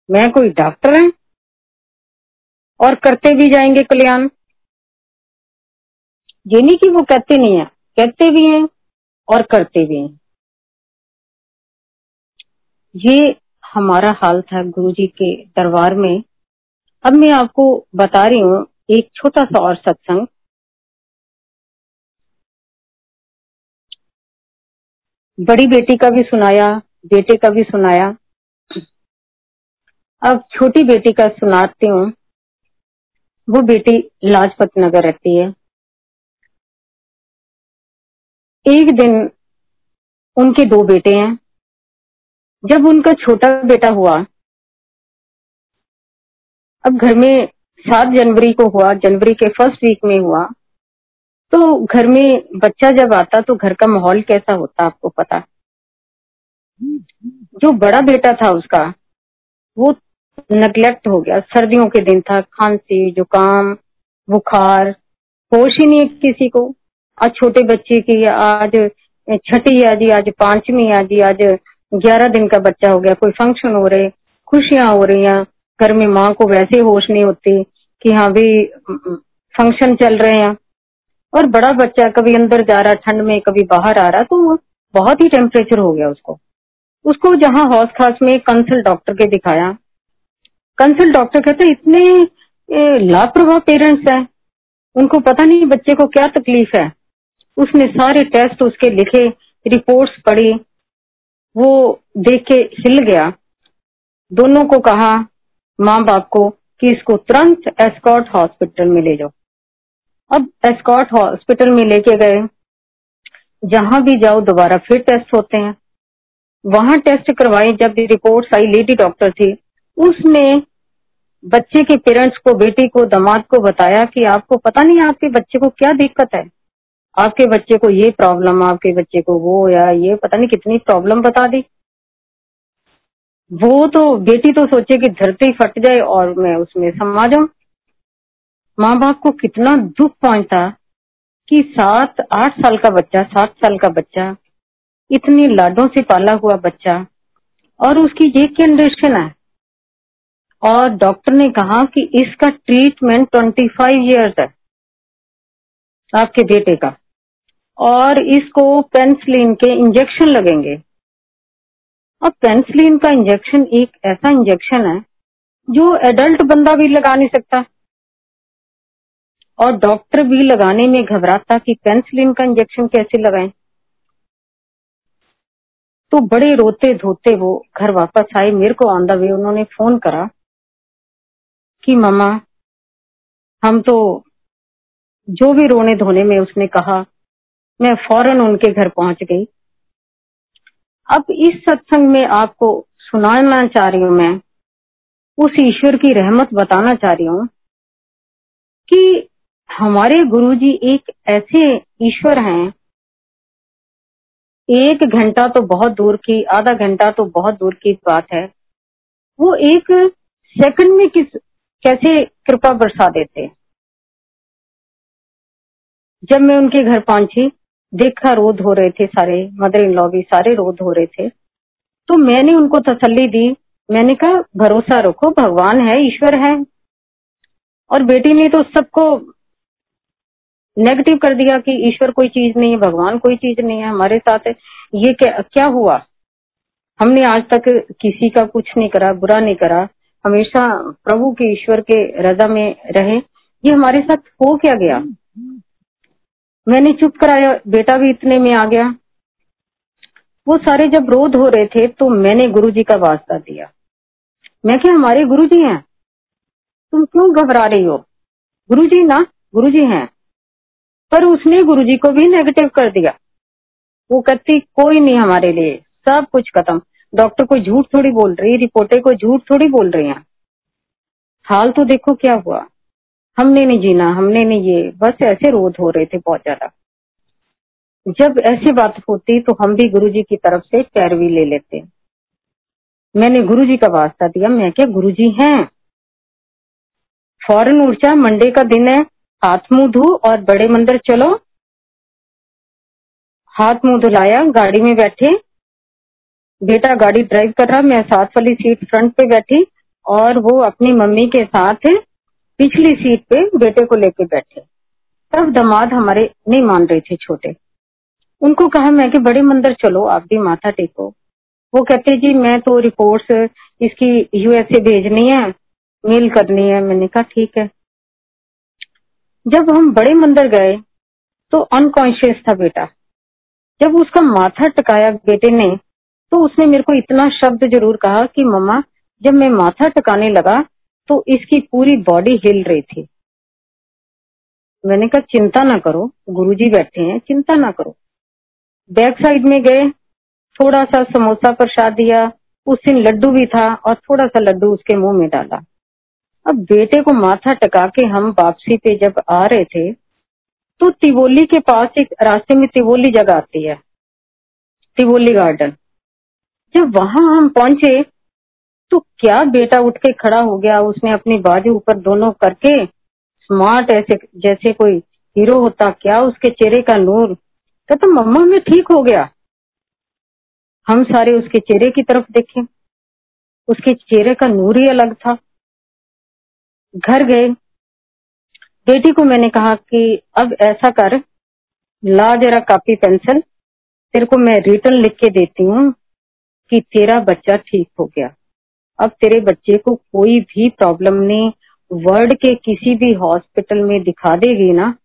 A: मैं कोई डॉक्टर है और करते भी जाएँगे कल्याण। ये नहीं कि वो कहते नहीं है, कहते भी हैं और करते भी हैं। ये हमारा हाल था गुरु जी के दरबार में। अब मैं आपको बता रही हूँ, एक छोटा सा और सत्संग बड़ी बेटी का भी सुनाया, बेटे का भी सुनाया। अब छोटी बेटी का सुनाती हूँ। वो बेटी लाजपत नगर रहती है। एक दिन उनके दो बेटे हैं। जब उनका छोटा बेटा हुआ, अब घर में सात जनवरी को हुआ, जनवरी के फ़र्स्ट वीक में हुआ तो घर में बच्चा जब आता तो घर का माहौल कैसा होता आपको पता? जो बड़ा बेटा था उसका, वो नेग्लेक्ट हो गया। सर्दियों के दिन था, खांसी, जुकाम, बुखार, होश ही नहीं किसी को। आज छोटे बच्चे की आज छठी है जी आज पांचवी है जी आज ग्यारह दिन का बच्चा हो गया। कोई फ़ंक्शन हो रहे, खुशियाँ हो रही हैं। घर में माँ को वैसे होश नहीं होती कि हाँ भी फ़ंक्शन चल रहे हैं। और बड़ा बच्चा कभी अंदर जा रहा, ठंड में, कभी बाहर आ रहा तो बहुत ही टेम्परेचर हो गया उसको। उसको जहाँ हौस खास में कंसल्ट डॉक्टर के दिखाया। कंसल्ट डॉक्टर कहते, इतने लापरवाह पेरेंट्स हैं। उनको पता नहीं बच्चे को क्या तकलीफ़ है। उसने सारे टेस्ट उसके लिखे रिपोर्ट्स पढ़ी। वो देख के हिल गया। दोनों को कहा, माँ बाप को, कि इसको तुरंत एस्कॉट हॉस्पिटल में ले जाओ। अब एस्कॉट हॉस्पिटल में लेके गए। जहाँ भी जाओ, दोबारा फिर टेस्ट होते हैं। वहाँ टेस्ट करवाए, जब रिपोर्ट आई लेडी डॉक्टर थी, उसने बच्चे के पेरेंट्स को, बेटी को, दामाद को बताया कि आपको पता नहीं आपके बच्चे को क्या दिक्कत है। आपके बच्चे को ये प्रॉब्लम आपके बच्चे को वो या ये, पता नहीं कितनी प्रॉब्लम बता दी। वो तो बेटी तो सोचे कि धरती फट जाए और मैं उसमें समा जाऊँ माँ बाप को कितना दुख पहुँचता कि सात, आठ साल का बच्चा, सात साल का बच्चा, इतनी लाडों से पाला हुआ बच्चा और उसकी ये कंडीशन है। और डॉक्टर ने कहा कि इसका ट्रीटमेंट ट्वेंटी फाइव ईयर्स है, आपके बेटे का। और इसको पेंसिलिन के इंजेक्शन लगेंगे। अब पेंसिलिन का इंजेक्शन एक ऐसा इंजेक्शन है जो एडल्ट बंदा भी लगा नहीं सकता। और डॉक्टर भी लगाने में घबराता कि पेंसिलिन का इंजेक्शन कैसे लगाएँ। तो बड़े रोते धोते वो घर वापस आए। मेरे को ऑन द वे उन्होंने फ़ोन करा कि मामा हम तो जो भी रोने धोने में उसने कहा, मैं फ़ौरन उनके घर पहुँच गई। अब इस सत्संग में आपको सुनाना चाह रही हूँ मैं, उस ईश्वर की रहमत बताना चाह रही हूँ कि हमारे गुरुजी एक ऐसे ईश्वर हैं। एक घंटा तो बहुत दूर की, आधा घंटा तो बहुत दूर की बात है। वो एक सेकंड में किस, कैसे कृपा बरसा देते? जब मैं उनके घर पहुँची, देखा रोध हो रहे थे सारे मदर इन लॉ भी सारे रोध हो रहे थे। तो मैंने उनको तसल्ली दी। मैंने कहा, भरोसा रखो, भगवान है, ईश्वर है। और बेटी ने तो सबको नेगेटिव कर दिया कि ईश्वर कोई चीज़ नहीं है, भगवान कोई चीज़ नहीं है, हमारे साथ ये क्या क्या हुआ? हमने आज तक किसी का कुछ नहीं करा, बुरा नहीं करा। हमेशा प्रभु के ईश्वर के रजा में रहे। ये हमारे साथ हो क्या गया? मैंने चुप कराया, बेटा भी इतने में आ गया। वो सारे जब रोध हो रहे थे तो मैंने गुरु जी का वास्ता दिया। मैं क्या, हमारे गुरु जी हैं? तुम क्यों घबरा रही हो? गुरु जी ना गुरु जी हैं। पर उसने गुरु जी को भी नेगेटिव कर दिया। वो कहती, कोई नहीं हमारे लिए, सब कुछ खत्म। डॉक्टर को झूठ थोड़ी बोल रही रिपोर्टर को झूठ थोड़ी बोल रही हैं। हाल तो देखो क्या हुआ। हमने नहीं जीना, हमने नहीं ये, बस ऐसे रोध हो रहे थे बहुत ज़्यादा। जब ऐसी बात होती तो हम भी गुरु जी की तरफ़ से पैरवी ले लेते। मैंने गुरु जी का वास्ता दिया, मैं क्या गुरु जी हैं? फ़ौरन ऊर्जा मंडे का दिन है हाथ मुँह धो और बड़े मंदिर चलो। हाथ मुँह धुलाया, गाड़ी में बैठे। बेटा, गाड़ी ड्राइव कर रहा, मैं साथ वाली सीट फ्रंट पे बैठी और वो अपनी मम्मी के साथ पिछली सीट पे बेटे को लेके बैठे। तब दामाद हमारे नहीं मान रहे थे छोटे। उनको कहा मैं कि बड़े मंदिर चलो, आप भी माथा टेको। वो कहते, जी, मैं तो रिपोर्ट्स इसकी यूएसए भेजनी है मेल करनी है। मैंने कहा, ठीक है। जब हम बड़े मंदिर गए तो अनकॉन्शियस था बेटा। जब उसका माथा टकाया बेटे ने तो उसने मेरे को इतना शब्द ज़रूर कहा कि, मम्मा, जब मैं माथा टकाने लगा तो इसकी पूरी बॉडी हिल रही थी। मैंने कहा, चिंता ना करो, गुरुजी बैठे हैं, चिंता ना करो। बैक साइड में गए, थोड़ा सा समोसा प्रसाद दिया, उस दिन लड्डू भी था और थोड़ा सा लड्डू उसके मुँह में डाला। अब बेटे को माथा टका के हम वापसी पे जब आ रहे थे तो तिवोली के पास एक रास्ते में तिवोली जगह आती है, तिवोली गार्डन। जब वहाँ हम पहुँचे तो क्या बेटा उठ के खड़ा हो गया? उसने अपनी बाजू ऊपर दोनों करके, स्मार्ट ऐसे जैसे कोई हीरो होता, क्या उसके चेहरे का नूर? कहता तो मम्मा मैं ठीक हो गया। हम सारे उसके चेहरे की तरफ़ देखे। उसके चेहरे का नूर ही अलग था। घर गए। बेटी को मैंने कहा कि अब ऐसा कर, ला जरा कॉपी पेंसिल, तेरे को मैं रिटर्न लिख के देती हूँ कि तेरा बच्चा ठीक हो गया। अब तेरे बच्चे को कोई भी प्रॉब्लम नहीं वर्ल्ड के किसी भी हॉस्पिटल में दिखा देगी ना,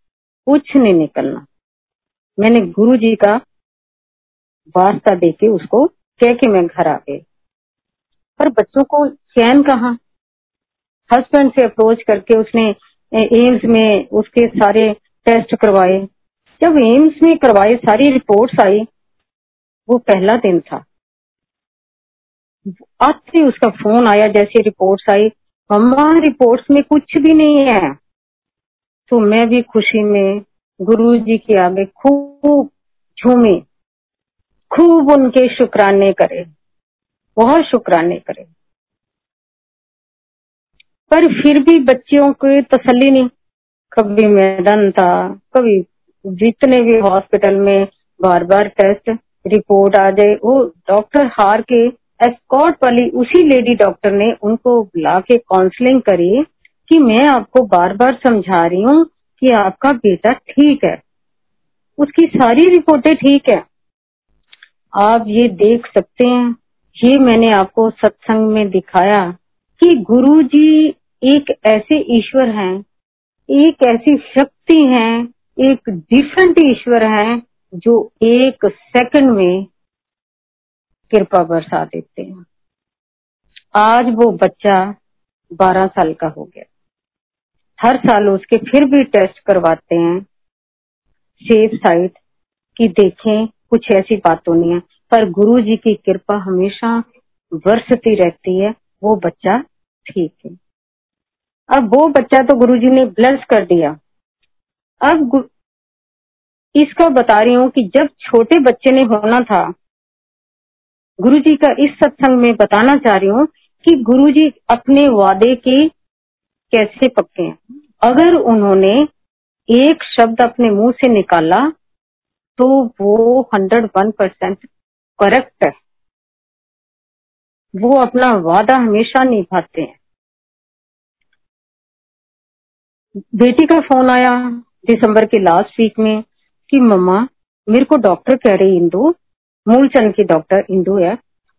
A: कुछ नहीं निकलना। मैंने गुरु जी का वास्ता देके उसको कह के मैं घर आ गई। पर बच्चों को चैन कहा? हस्बैंड से अप्रोच करके उसने एम्स में उसके सारे टेस्ट करवाए। जब एम्स में करवाए, सारी रिपोर्ट्स आई, वो पहला दिन था। आज आते उसका फ़ोन आया, जैसे रिपोर्ट्स आई मम्मा रिपोर्ट्स में कुछ भी नहीं है। तो मैं भी खुशी में गुरु जी के आगे खूब झूमी, खूब उनके शुक्राने करे, बहुत शुक्राने करे। पर फिर भी बच्चियों को तसल्ली नहीं। कभी मैडम था, कभी जितने भी हॉस्पिटल में बार बार टेस्ट रिपोर्ट आ जाए, वो डॉक्टर हार के एस्कॉट वाली उसी लेडी डॉक्टर ने उनको बुला के काउंसलिंग करी कि मैं आपको बार बार समझा रही हूँ कि आपका बेटा ठीक है। उसकी सारी रिपोर्टें ठीक है। आप ये देख सकते हैं। ये मैंने आपको सत्संग में दिखाया। कि गुरु जी एक ऐसे ईश्वर हैं, एक ऐसी शक्ति है, एक डिफरेंट ईश्वर है, जो एक सेकंड में कृपा बरसा देते हैं। आज वो बच्चा बारह साल का हो गया। हर साल उसके फिर भी टेस्ट करवाते हैं। सेफ़ साइड कि देखें, कुछ ऐसी बात तो नहीं है, पर गुरु जी की कृपा हमेशा बरसती रहती है। वो बच्चा ठीक है। अब वो बच्चा तो गुरु जी ने ब्लेस कर दिया। अब इसका बता रही हूँ कि जब छोटे बच्चे ने होना था गुरु जी का इस सत्संग में बताना चाह रही हूँ कि गुरु जी अपने वादे के कैसे पक्के हैं। अगर उन्होंने एक शब्द अपने मुँह से निकाला तो वो हंड्रेड वन परसेंट करेक्ट है। वो अपना वादा हमेशा निभाते हैं। बेटी का फ़ोन आया दिसंबर के लास्ट वीक में कि, मम्मा, मेरे को डॉक्टर कह रही इंदू, मूलचंद की डॉक्टर इंदू है।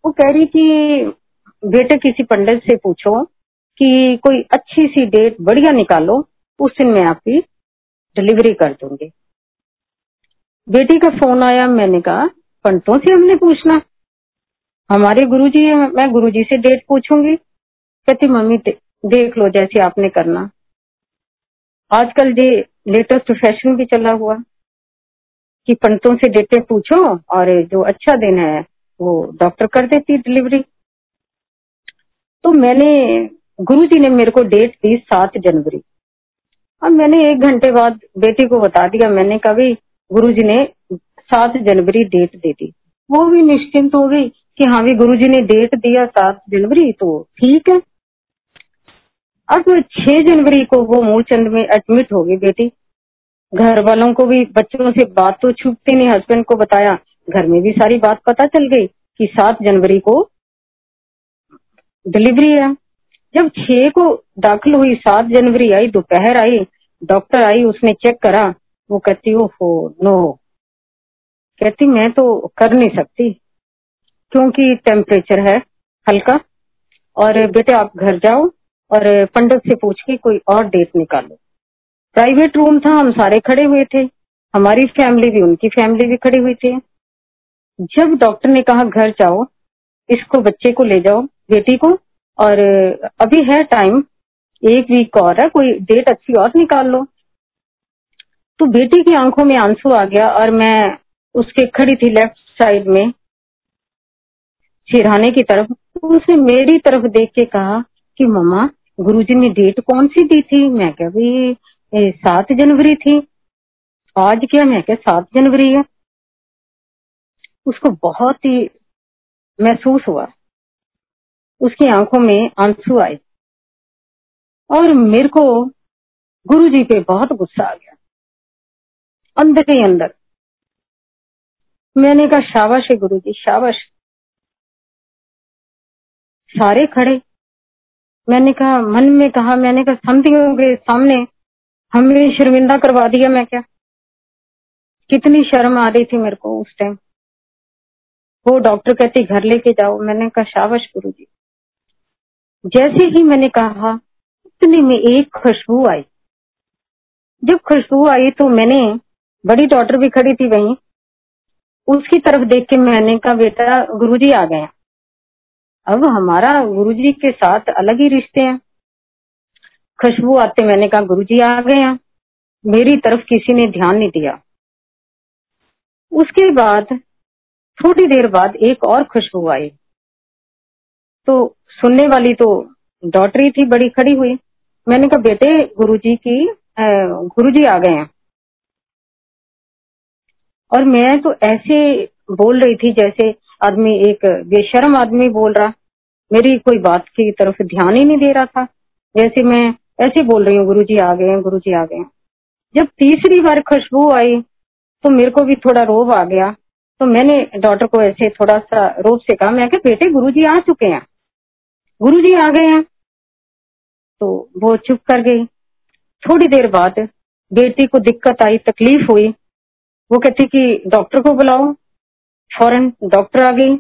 A: वो कह रही कि, बेटे किसी पंडित से पूछो कि कोई अच्छी सी डेट बढ़िया निकालो, उस दिन मैं आपकी डिलीवरी कर दूँगी। बेटी का फ़ोन आया, मैंने कहा, पंडितों से हमने पूछना। हमारे गुरुजी है मैं गुरुजी से डेट पूछूँगी। कहती, मम्मी देख लो जैसे आपने करना। आजकल ये लेटेस्ट फ़ैशन भी चला हुआ। कि पंडितों से डेटें पूछो और जो अच्छा दिन है, वो डॉक्टर कर देती डिलीवरी। तो मैंने, गुरुजी ने मेरे को डेट दी सात जनवरी। अब मैंने एक घंटे बाद बेटी को बता दिया। मैंने कहा गुरु जी ने सात जनवरी डेट दे दी। वो भी निश्चिंत हो गई। कि हाँ भी गुरु जी ने डेट दिया सात जनवरी तो ठीक है। अब छह जनवरी को वो मूलचंद में एडमिट हो गई बेटी। घर वालों को भी, बच्चों से बात तो छुपती नहीं हस्बैंड को बताया। घर में भी सारी बात पता चल गई कि सात जनवरी को डिलीवरी है जब छह को दाखिल हुई, सात जनवरी आई, दोपहर आई डॉक्टर आई, उसने चेक करा। वो कहती हो नो कहती, मैं तो कर नहीं सकती। क्योंकि टेम्परेचर है हल्का। और बेटे आप घर जाओ और पंडित से पूछ के कोई और डेट निकालो। प्राइवेट रूम था, हम सारे खड़े हुए थे। हमारी फैमिली भी, उनकी फैमिली भी खड़ी हुई थी। जब डॉक्टर ने कहा, घर जाओ, इसको बच्चे को ले जाओ, बेटी को। और अभी है टाइम एक वीक और है, कोई डेट अच्छी और निकाल लो। तो बेटी की आँखों में आँसू आ गया और मैं उसके खड़ी थी लेफ़्ट साइड में। सिरहाने की तरफ़ उसने मेरी तरफ़ देख के कहा कि, मम्मा, गुरुजी ने डेट कौन सी दी थी? मैं क्या भाई सात जनवरी थी। आज क्या? मैं क्या सात जनवरी है। उसको बहुत ही महसूस हुआ। उसकी आँखों में आँसू आए। और मेरे को गुरु जी पे बहुत गुस्सा आ गया। अंदर ही अंदर। मैंने कहा, शाबाश है गुरु जी शाबाश। सारे खड़े। मैंने कहा, मन में कहा, मैंने कहा समझियों के सामने। हमें शर्मिंदा करवा दिया मैं क्या? कितनी शर्म आ रही थी मेरे को उस टाइम वो डॉक्टर कहती, घर लेके जाओ। मैंने कहा, शाबाश गुरु जी जैसे ही मैंने कहा इतने में एक खुशबू आई। जब खुशबू आई तो मैंने बड़ी डॉक्टर भी खड़ी थी वहीं। उसकी तरफ़ देख के मैंने कहा, बेटा, गुरुजी आ गए अब हमारा गुरु जी के साथ अलग ही रिश्ते हैं। खुशबू आते मैंने कहा गुरु जी आ गए हैं। मेरी तरफ़ किसी ने ध्यान नहीं दिया। उसके बाद, थोड़ी देर बाद एक और खुशबू आई। तो सुनने वाली तो डॉटर थी, बड़ी खड़ी हुई। मैंने कहा, बेटे गुरु जी की गुरु जी आ गए हैं। और मैं तो ऐसे बोल रही थी जैसे आदमी, एक बेशरम आदमी बोल रहा, मेरी कोई बात की तरफ़ ध्यान ही नहीं दे रहा था। जैसे मैं ऐसे बोल रही हूँ गुरु जी आ गए गुरु जी आ गए जब तीसरी बार खुशबू आई तो मेरे को भी थोड़ा रोब आ गया। तो मैंने डॉक्टर को ऐसे थोड़ा सा रोब से कहा, मैं बेटे गुरु जी आ चुके हैं। गुरु जी आ गए हैं। तो वो चुप कर गई। थोड़ी देर बाद बेटी को दिक्कत आई, तकलीफ़ हुई। वो कहती कि, डॉक्टर को बुलाओ फ़ौरन डॉक्टर आ गई।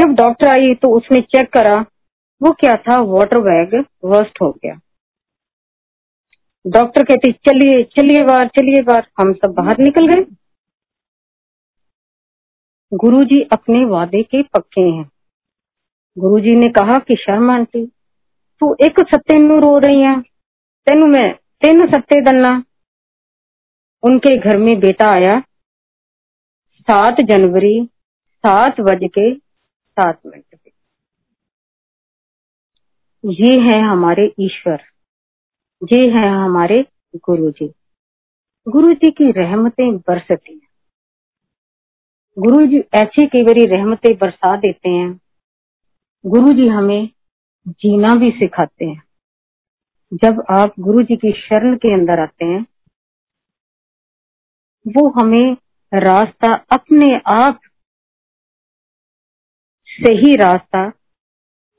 A: जब डॉक्टर आई तो उसने चेक करा, वो क्या था? वाटर बैग वर्स्ट हो गया। डॉक्टर कहती, चलिए चलिए बार चलिए बार हम सब बाहर निकल गए। गुरुजी अपने वादे के पक्के हैं। गुरुजी ने कहा कि, शर्मा आंटी, तू एक सत्ते नु रो रही है। तेन मैं, तीन सत्ते दलना उनके घर में बेटा आया सात जनवरी, सात बज के सात मिनट पे। ये है हमारे ईश्वर। ये है हमारे गुरु जी गुरु जी की रहमतें बरसती हैं। गुरु जी ऐसी कई बारी रहमतें बरसा देते हैं। गुरु जी हमें जीना भी सिखाते हैं। जब आप गुरु जी की शरण के अंदर आते हैं, वो हमें रास्ता अपने आप सही रास्ता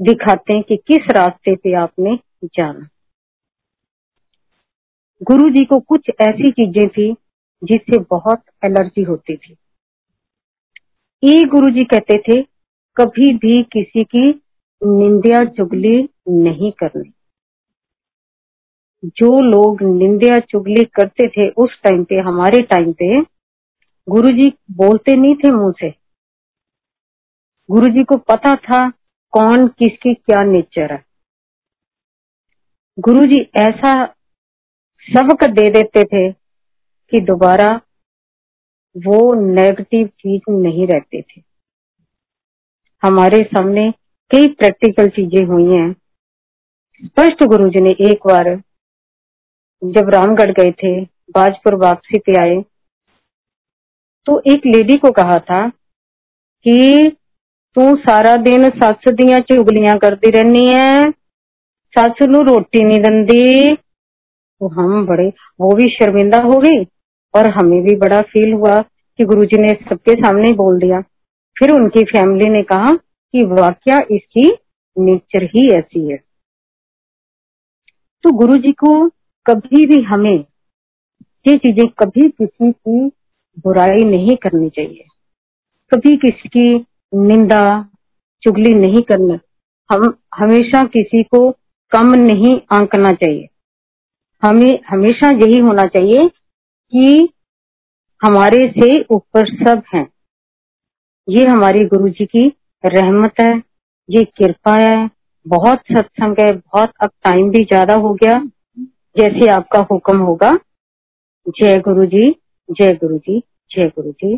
A: दिखाते हैं कि किस रास्ते पे आपने जाना। गुरु जी को कुछ ऐसी चीज़ें थी जिससे बहुत एलर्जी होती थी। ये गुरु जी कहते थे, कभी भी किसी की निंदा चुगली नहीं करनी। जो लोग निंदिया चुगली करते थे उस टाइम पे, हमारे टाइम पे गुरुजी बोलते नहीं थे मुँह से। गुरुजी को पता था कौन किसकी क्या नेचर है। गुरुजी ऐसा सबक दे देते थे कि दोबारा वो नेगेटिव चीज़ नहीं रहते थे। हमारे सामने कई प्रैक्टिकल चीज़ें हुई हैं। स्पष्ट गुरु जी ने एक बार जब रामगढ़ गए थे, बाजपुर वापसी पे आए तो एक लेडी को कहा था कि तू सारा दिन सस दिया चुगलियाँ करती रहनी है, सस नु रोटी नहीं दंदी। तो हम बड़े, वो भी शर्मिंदा हो गई और हमें भी बड़ा फील हुआ कि गुरुजी ने सबके सामने बोल दिया। फिर उनकी फैमिली ने कहा कि वाक्य इसकी नेचर ही ऐसी है। तो गुरुजी को कभी भी हमें ये चीज़ें कभी किसी की बुराई नहीं करनी चाहिए। कभी किसी की निंदा, चुगली नहीं करना। हम, हमेशा किसी को कम नहीं आंकना चाहिए। हमें, हमेशा यही होना चाहिए कि हमारे से ऊपर सब हैं। ये हमारी गुरु जी की रहमत है, ये कृपा है। बहुत सत्संग है, बहुत अब टाइम भी ज़्यादा हो गया। जैसे आपका हुक्म होगा, जय गुरु जी जय गुरु जी जय गुरु जी